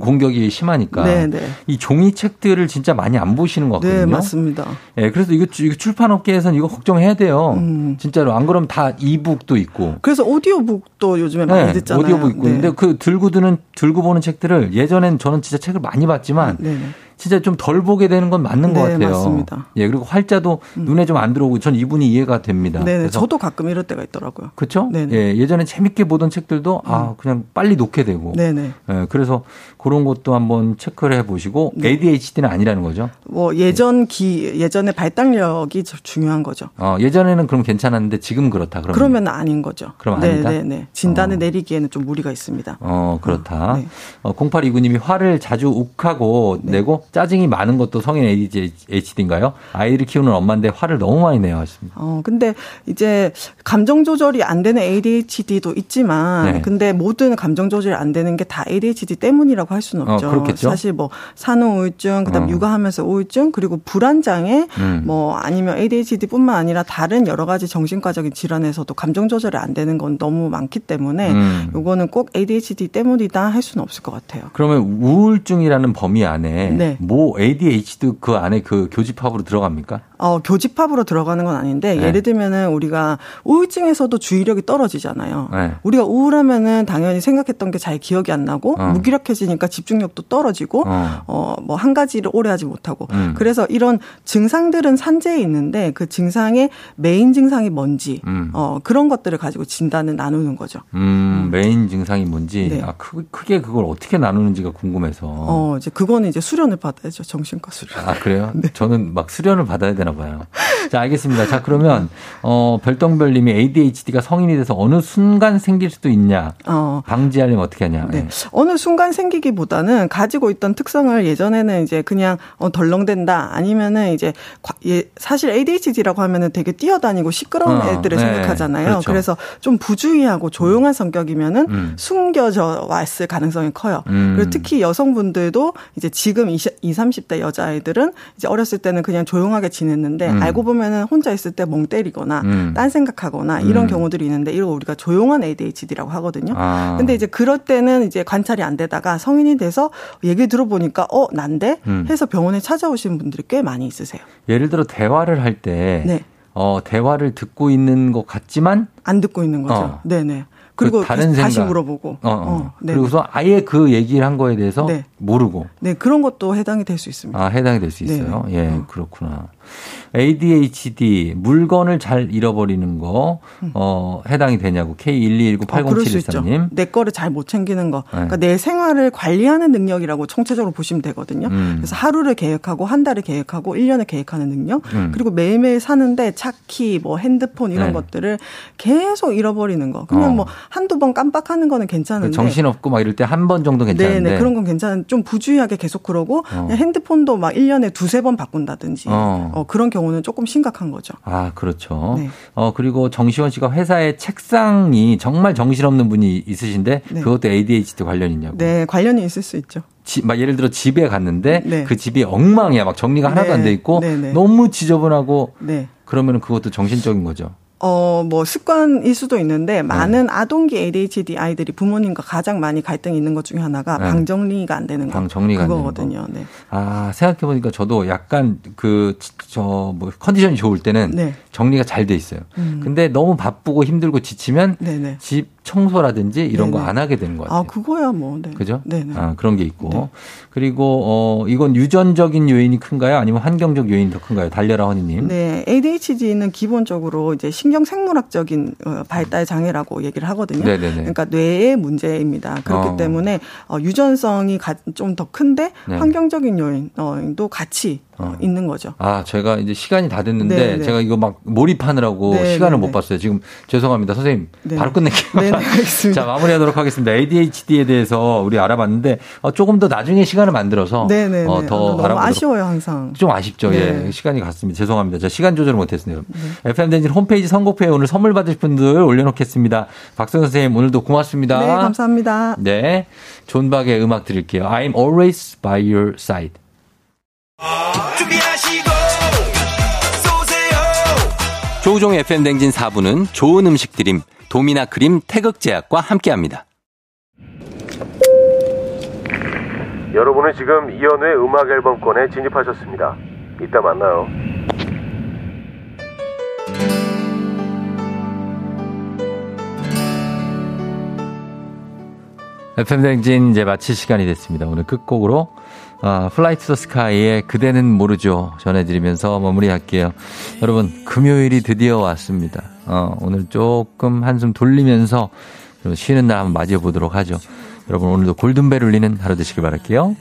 공격이 심하니까 네, 네. 이 종이책들을 진짜 많이 안 보시는 것 같거든요. 네, 맞습니다. 예, 그래서 이거, 이거 출판업계에서는 이거 걱정해야 돼요. 음. 진짜로 안 그러면 다 이북도 있고. 그래서 오디오북도 요즘에 많이 네, 듣잖아요. 오디오북 있고. 네. 근데 그 들고 드는 들고 보는 책들을 예전엔 저는 진짜 책을 많이 봤지만 네, 네. 진짜 좀 덜 보게 되는 건 맞는 네, 것 같아요. 맞습니다. 예, 그리고 활자도 음. 눈에 좀 안 들어오고 전 이분이 이해가 됩니다. 네, 저도 가끔 이럴 때가 있더라고요. 그렇죠? 예, 예전에 재밌게 보던 책들도 아, 음. 그냥 빨리 놓게 되고. 네 네. 예, 그래서 그런 것도 한번 체크를 해 보시고 네. ADHD는 아니라는 거죠. 뭐 예전 기 예전에 발달력이 중요한 거죠. 어, 예전에는 그럼 괜찮았는데 지금 그렇다 그러면 그러면 아닌 거죠. 그럼 아니다. 네, 네. 진단을 어. 내리기에는 좀 무리가 있습니다. 어, 그렇다. 어, 네. 어, 0829님이 화를 자주 욱하고 네. 내고 짜증이 많은 것도 성인 ADHD인가요? 아이를 키우는 엄마인데 화를 너무 많이 내요 하십니다. 어, 근데 이제 감정 조절이 안 되는 ADHD도 있지만 네. 근데 모든 감정 조절이 안 되는 게 다 ADHD 때문이라고 할 수는 없죠. 어, 그렇겠죠. 사실 뭐 산후 우울증, 그다음 어. 육아하면서 우울증, 그리고 불안 장애, 음. 뭐 아니면 ADHD뿐만 아니라 다른 여러 가지 정신과적인 질환에서도 감정 조절이 안 되는 건 너무 많기 때문에 음. 요거는 꼭 ADHD 때문이다 할 수는 없을 것 같아요. 그러면 우울증이라는 범위 안에 네. 뭐 ADHD 그 안에 그 교집합으로 들어갑니까? 어, 교집합으로 들어가는 건 아닌데 네. 예를 들면은 우리가 우울증에서도 주의력이 떨어지잖아요. 네. 우리가 우울하면은 당연히 생각했던 게 잘 기억이 안 나고 어. 무기력해지니까 집중력도 떨어지고 어, 어뭐 한 가지를 오래 하지 못하고 음. 그래서 이런 증상들은 산재에 있는데 그 증상의 메인 증상이 뭔지 음. 어 그런 것들을 가지고 진단을 나누는 거죠. 음, 메인 증상이 뭔지 네. 아 크, 크게 그걸 어떻게 나누는지가 궁금해서. 어 이제 그거는 이제 수련을 받 아야죠 정신과 수련. 아 그래요? (laughs) 네. 저는 막 수련을 받아야 되나 봐요. 자, 알겠습니다. 자, 그러면, 어, 별똥별 님이 ADHD가 성인이 돼서 어느 순간 생길 수도 있냐. 어. 방지하려면 어떻게 하냐. 네. 네. 어느 순간 생기기보다는 가지고 있던 특성을 예전에는 이제 그냥 어, 덜렁댄다 아니면은 이제 예, 사실 ADHD라고 하면은 되게 뛰어다니고 시끄러운 어, 애들을 네. 생각하잖아요. 그렇죠. 그래서 좀 부주의하고 조용한 성격이면은 음. 숨겨져 왔을 가능성이 커요. 음. 그리고 특히 여성분들도 이제 지금 20, 20 30대 여자아이들은 이제 어렸을 때는 그냥 조용하게 지냈는데 음. 알고 보면은 혼자 있을 때 멍 때리거나 음. 딴 생각하거나 이런 음. 경우들이 있는데 이걸 우리가 조용한 ADHD라고 하거든요. 아. 근데 이제 그럴 때는 이제 관찰이 안 되다가 성인이 돼서 얘기 들어보니까 어 난데 음. 해서 병원에 찾아오시는 분들이 꽤 많이 있으세요. 예를 들어 대화를 할때 네. 어, 대화를 듣고 있는 것 같지만 안 듣고 있는 거죠. 어. 네네. 그리고 그 다른 다시 생각. 물어보고. 어, 어. 어 네. 그리고서 아예 그 얘기를 한 거에 대해서 네. 모르고. 네, 그런 것도 해당이 될 수 있습니다. 아, 해당이 될 수 있어요. 네. 예, 어. 그렇구나. ADHD 물건을 잘 잃어버리는 거 음. 어, 해당이 되냐고 K121980714님. 어, 내 거를 잘 못 챙기는 거. 네. 그러니까 내 생활을 관리하는 능력이라고 총체적으로 보시면 되거든요. 음. 그래서 하루를 계획하고 한 달을 계획하고 1년을 계획하는 능력. 음. 그리고 매일매일 사는데 차키 뭐 핸드폰 이런 네. 것들을 계속 잃어버리는 거. 그냥 어. 뭐 한두 번 깜빡하는 거는 괜찮은데 정신없고 막 이럴 때 한 번 정도 괜찮은데 네네 그런 건 괜찮은 좀 부주의하게 계속 그러고 어. 핸드폰도 막 1년에 두세 번 바꾼다든지 어. 어, 그런 경우는 조금 심각한 거죠. 아, 그렇죠. 네. 어, 그리고 정시원 씨가 회사에 책상이 정말 정신없는 분이 있으신데 네. 그것도 ADHD 관련 있냐고. 네, 관련이 있을 수 있죠. 지, 막 예를 들어 집에 갔는데 네. 그 집이 엉망이야. 막 정리가 하나도 안 돼 있고 네, 네. 너무 지저분하고 그러면 그것도 정신적인 거죠. 어, 뭐 습관일 수도 있는데 많은 네. 아동기 ADHD 아이들이 부모님과 가장 많이 갈등이 있는 것 중에 하나가 네. 방 정리가 안 되는 거. 방 정리가 그거거든요. 안 되는 거. 네. 아, 생각해 보니까 저도 약간 그 저 뭐 컨디션이 좋을 때는 네. 정리가 잘 돼 있어요. 음. 근데 너무 바쁘고 힘들고 지치면. 집 청소라든지 이런 거 안 하게 되는 것 같아요. 아, 그거야 뭐. 네. 그죠? 네. 아, 그런 게 있고. 네. 그리고 어 이건 유전적인 요인이 큰가요? 아니면 환경적 요인이 더 큰가요? 달려라 허니 님. 네. ADHD는 기본적으로 이제 신경 생물학적인 어, 발달 장애라고 얘기를 하거든요. 네네네. 그러니까 뇌의 문제입니다. 그렇기 어. 때문에 어 유전성이 좀 더 큰데 네. 환경적인 요인도 같이 어. 있는 거죠. 아, 제가 이제 시간이 다 됐는데 네네. 네. 제가 이거 막 몰입하느라고 네네. 시간을 못 네. 봤어요. 지금 죄송합니다. 선생님, 네. 바로 끝낼게요. 네, 알겠습니다. (laughs) 자, 마무리하도록 하겠습니다. ADHD에 대해서 우리 알아봤는데 어, 조금 더 나중에 시간을 만들어서 네네 어, 더 아, 알아보도록 아쉬워요, 항상. 좀 아쉽죠. 네. 예. 시간이 갔습니다. 죄송합니다. 제가 시간 조절을 못 했네요. 네. FM 댕진 홈페이지 선곡표에 오늘 선물 받으실 분들 올려 놓겠습니다. 박성 선생님 오늘도 고맙습니다. 네, 감사합니다. 네. 존박의 음악 드릴게요. I'm always by your side. 조우종 FM 댕진 4부는 좋은 음식 드림 도미나 크림 태극제약과 함께합니다. 여러분은 지금 이연우의 음악 앨범권에 진입하셨습니다. 이따 만나요. FM 대행진 이제 마칠 시간이 됐습니다. 오늘 끝곡으로 아, Fly to the Sky의 그대는 모르죠. 전해드리면서 마무리할게요. 여러분, 금요일이 드디어 왔습니다. 어, 오늘 조금 한숨 돌리면서 쉬는 날 한번 맞이해 보도록 하죠. 여러분, 오늘도 골든벨 울리는 하루 되시길 바랄게요.